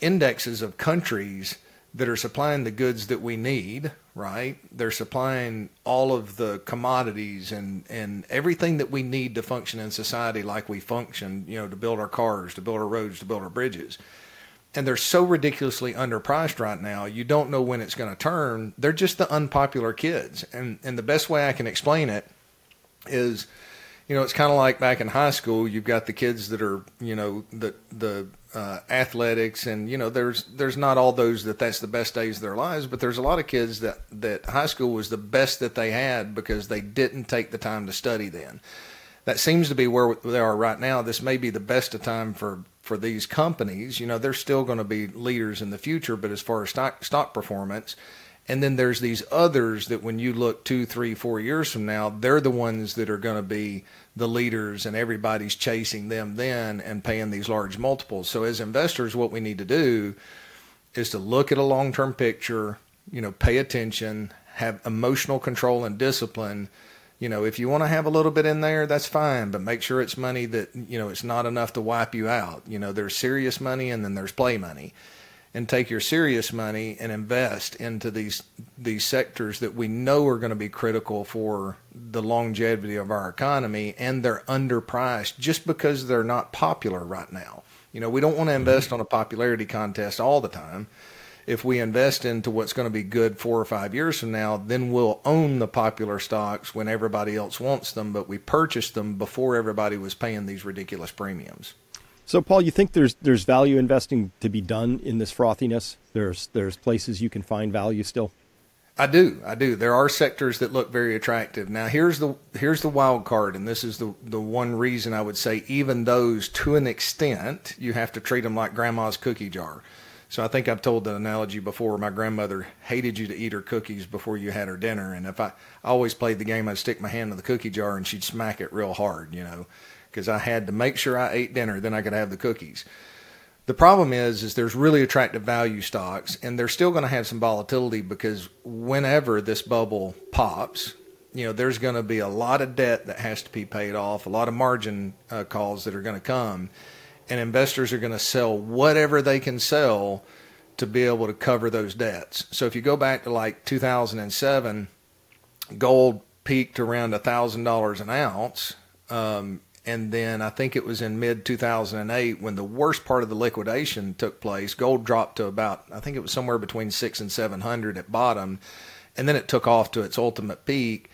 indexes of countries that are supplying the goods that we need, right? They're supplying all of the commodities and, and everything that we need to function in society like we function, you know, to build our cars, to build our roads, to build our bridges and they're so ridiculously underpriced right now. You don't know when it's going to turn. They're just the unpopular kids, and and the best way I can explain it is, you know, it's kind of like back in high school. You've got the kids that are, you know, the the uh, athletics, and you know, there's there's not all those that that's the best days of their lives, but there's a lot of kids that that high school was the best that they had because they didn't take the time to study then. That seems to be where they are right now. This may be the best of time for for these companies. You know, they're still going to be leaders in the future, but as far as stock stock performance, and then there's these others that when you look two, three, four years from now, they're the ones that are going to be the leaders, and everybody's chasing them then and paying these large multiples. So as investors, what we need to do is to look at a long term picture. You know, pay attention, have emotional control and discipline you know, if you want to have a little bit in there, that's fine, but make sure it's money that, you know, it's not enough to wipe you out. You know, there's serious money and then there's play money. And take your serious money and invest into these these sectors that we know are going to be critical for the longevity of our economy and they're underpriced just because they're not popular right now. You know, we don't want to invest mm-hmm. on a popularity contest all the time if we invest into what's going to be good four or five years from now, then we'll own the popular stocks when everybody else wants them, but we purchased them before everybody was paying these ridiculous premiums. So, Paul, you think there's there's value investing to be done in this frothiness? There's there's places you can find value still. I do, I do. There are sectors that look very attractive. Now, here's the here's the wild card, and this is the the one reason I would say even those to an extent you have to treat them like grandma's cookie jar. So I think I've told the analogy before. My grandmother hated you to eat her cookies before you had her dinner, and if I, I always played the game, I'd stick my hand in the cookie jar and she'd smack it real hard, you know, because I had to make sure I ate dinner, then I could have the cookies. The problem is, is there's really attractive value stocks, and they're still going to have some volatility because whenever this bubble pops, you know, there's going to be a lot of debt that has to be paid off, a lot of margin uh, calls that are going to come and investors are going to sell whatever they can sell to be able to cover those debts. So if you go back to like 2007, gold peaked around a thousand dollars an ounce, um, and then I think it was in mid 2008 when the worst part of the liquidation took place. Gold dropped to about I think it was somewhere between six and seven hundred at bottom, and then it took off to its ultimate peak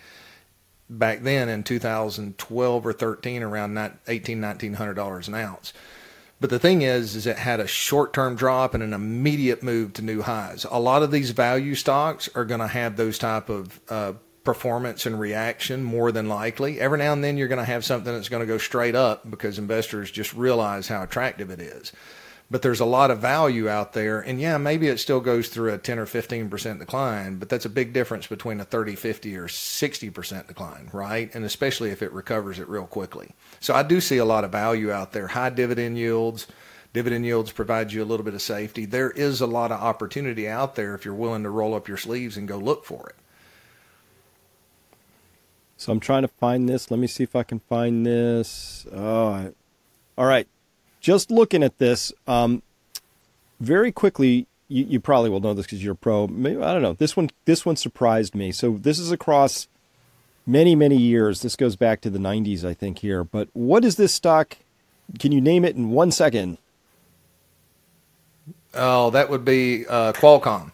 back then in 2012 or 13 around 18 1900 dollars an ounce but the thing is, is it had a short-term drop and an immediate move to new highs. A lot of these value stocks are going to have those type of uh, performance and reaction more than likely. Every now and then you're going to have something that's going to go straight up because investors just realize how attractive it is. But there's a lot of value out there. And yeah, maybe it still goes through a 10 or 15% decline, but that's a big difference between a 30, 50 or 60% decline, right? And especially if it recovers it real quickly. So I do see a lot of value out there. High dividend yields. Dividend yields provide you a little bit of safety. There is a lot of opportunity out there if you're willing to roll up your sleeves and go look for it. So I'm trying to find this. Let me see if I can find this. Oh, all right. Just looking at this, um, very quickly, you, you probably will know this because you're a pro. Maybe, I don't know. This one, this one surprised me. So this is across many, many years. This goes back to the 90s, I think. Here, but what is this stock? Can you name it in one second? Oh, that would be uh, Qualcomm.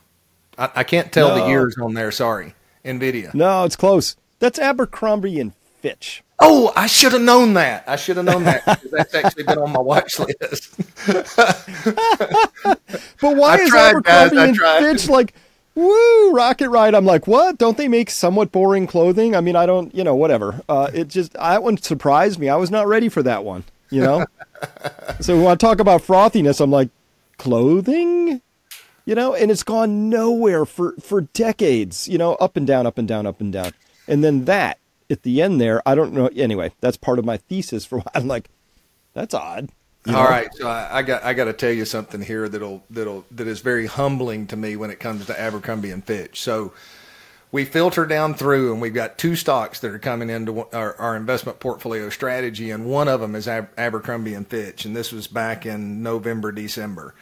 I, I, can't tell no. the years on there. Sorry, Nvidia. No, it's close. That's Abercrombie and Fitch. Oh, I should have known that. I should have known that that's actually been on my watch list. but why I is tried, Abercrombie and Fitch like, woo, rocket ride? I'm like, what? Don't they make somewhat boring clothing? I mean, I don't, you know, whatever. Uh, it just that one surprised me. I was not ready for that one. You know. so when I talk about frothiness, I'm like, clothing you know and it's gone nowhere for for decades you know up and down up and down up and down and then that at the end there, I don't know. Anyway, that's part of my thesis for why I'm like, that's odd. You know? All right, so I, I, got I got to tell you something here that'll that'll that is very humbling to me when it comes to Abercrombie and Fitch. So we filter down through, and we've got two stocks that are coming into our, our investment portfolio strategy, and one of them is Ab- Abercrombie and Fitch, and this was back in November December.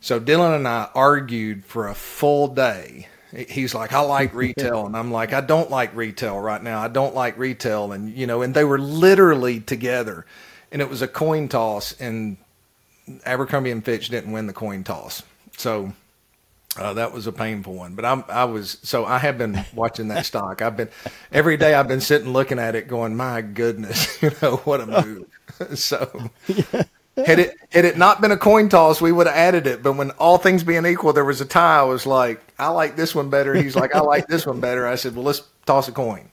So Dylan and I argued for a full day he's like, I like retail. And I'm like, I don't like retail right now. I don't like retail. And, you know, and they were literally together. And it was a coin toss, and Abercrombie and Fitch didn't win the coin toss. So uh, that was a painful one. But I'm, I was, so I have been watching that stock. I've been, every day I've been sitting looking at it going, my goodness, you know, what a move. so. Yeah had it had it not been a coin toss, we would have added it. But when all things being equal, there was a tie. I was like, I like this one better. He's like, I like this one better. I said, well, let's toss a coin.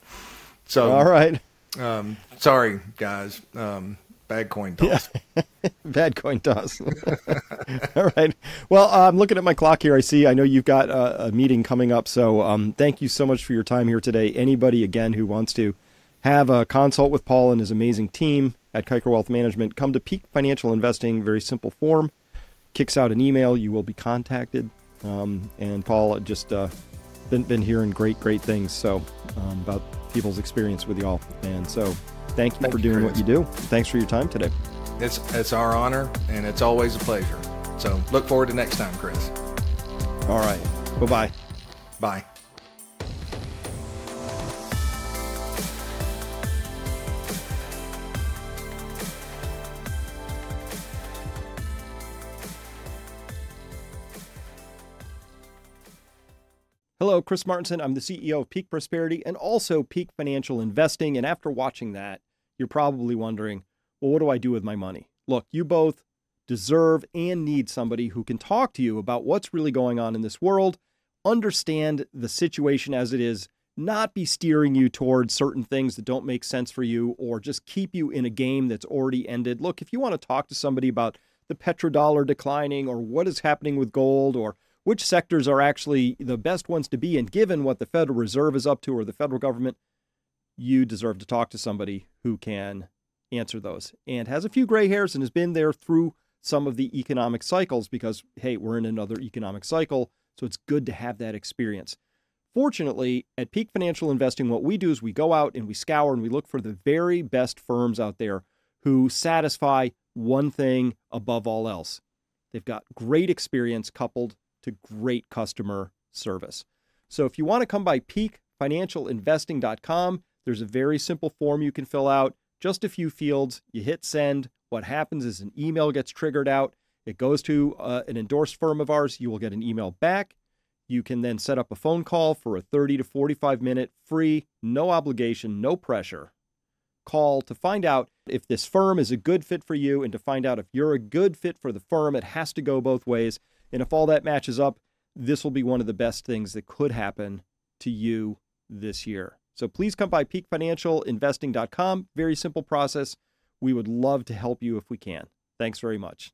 So all right. Um, sorry, guys. Um, bad coin toss. Yeah. bad coin toss. all right. Well, uh, I'm looking at my clock here. I see. I know you've got a, a meeting coming up. So um, thank you so much for your time here today. Anybody again who wants to have a consult with Paul and his amazing team at Kiker Wealth Management. Come to Peak Financial Investing, very simple form. Kicks out an email, you will be contacted. Um, and Paul just uh, been been hearing great great things so um, about people's experience with y'all. And so thank you thank for doing what you do. Thanks for your time today. It's it's our honor and it's always a pleasure. So look forward to next time, Chris. All right. Bye-bye. Bye. Hello, Chris Martenson. I'm the CEO of Peak Prosperity and also Peak Financial Investing. And after watching that, you're probably wondering, well, what do I do with my money? Look, you both deserve and need somebody who can talk to you about what's really going on in this world, understand the situation as it is, not be steering you towards certain things that don't make sense for you or just keep you in a game that's already ended. Look, if you want to talk to somebody about the petrodollar declining or what is happening with gold or which sectors are actually the best ones to be in, given what the Federal Reserve is up to or the federal government, you deserve to talk to somebody who can answer those and has a few gray hairs and has been there through some of the economic cycles because, hey, we're in another economic cycle. So it's good to have that experience. Fortunately, at Peak Financial Investing, what we do is we go out and we scour and we look for the very best firms out there who satisfy one thing above all else. They've got great experience coupled to great customer service. So if you want to come by peakfinancialinvesting.com, there's a very simple form you can fill out, just a few fields. You hit send. What happens is an email gets triggered out. It goes to uh, an endorsed firm of ours. You will get an email back. You can then set up a phone call for a 30 to 45 minute free, no obligation, no pressure call to find out if this firm is a good fit for you and to find out if you're a good fit for the firm. It has to go both ways. And if all that matches up, this will be one of the best things that could happen to you this year. So please come by peakfinancialinvesting.com. Very simple process. We would love to help you if we can. Thanks very much.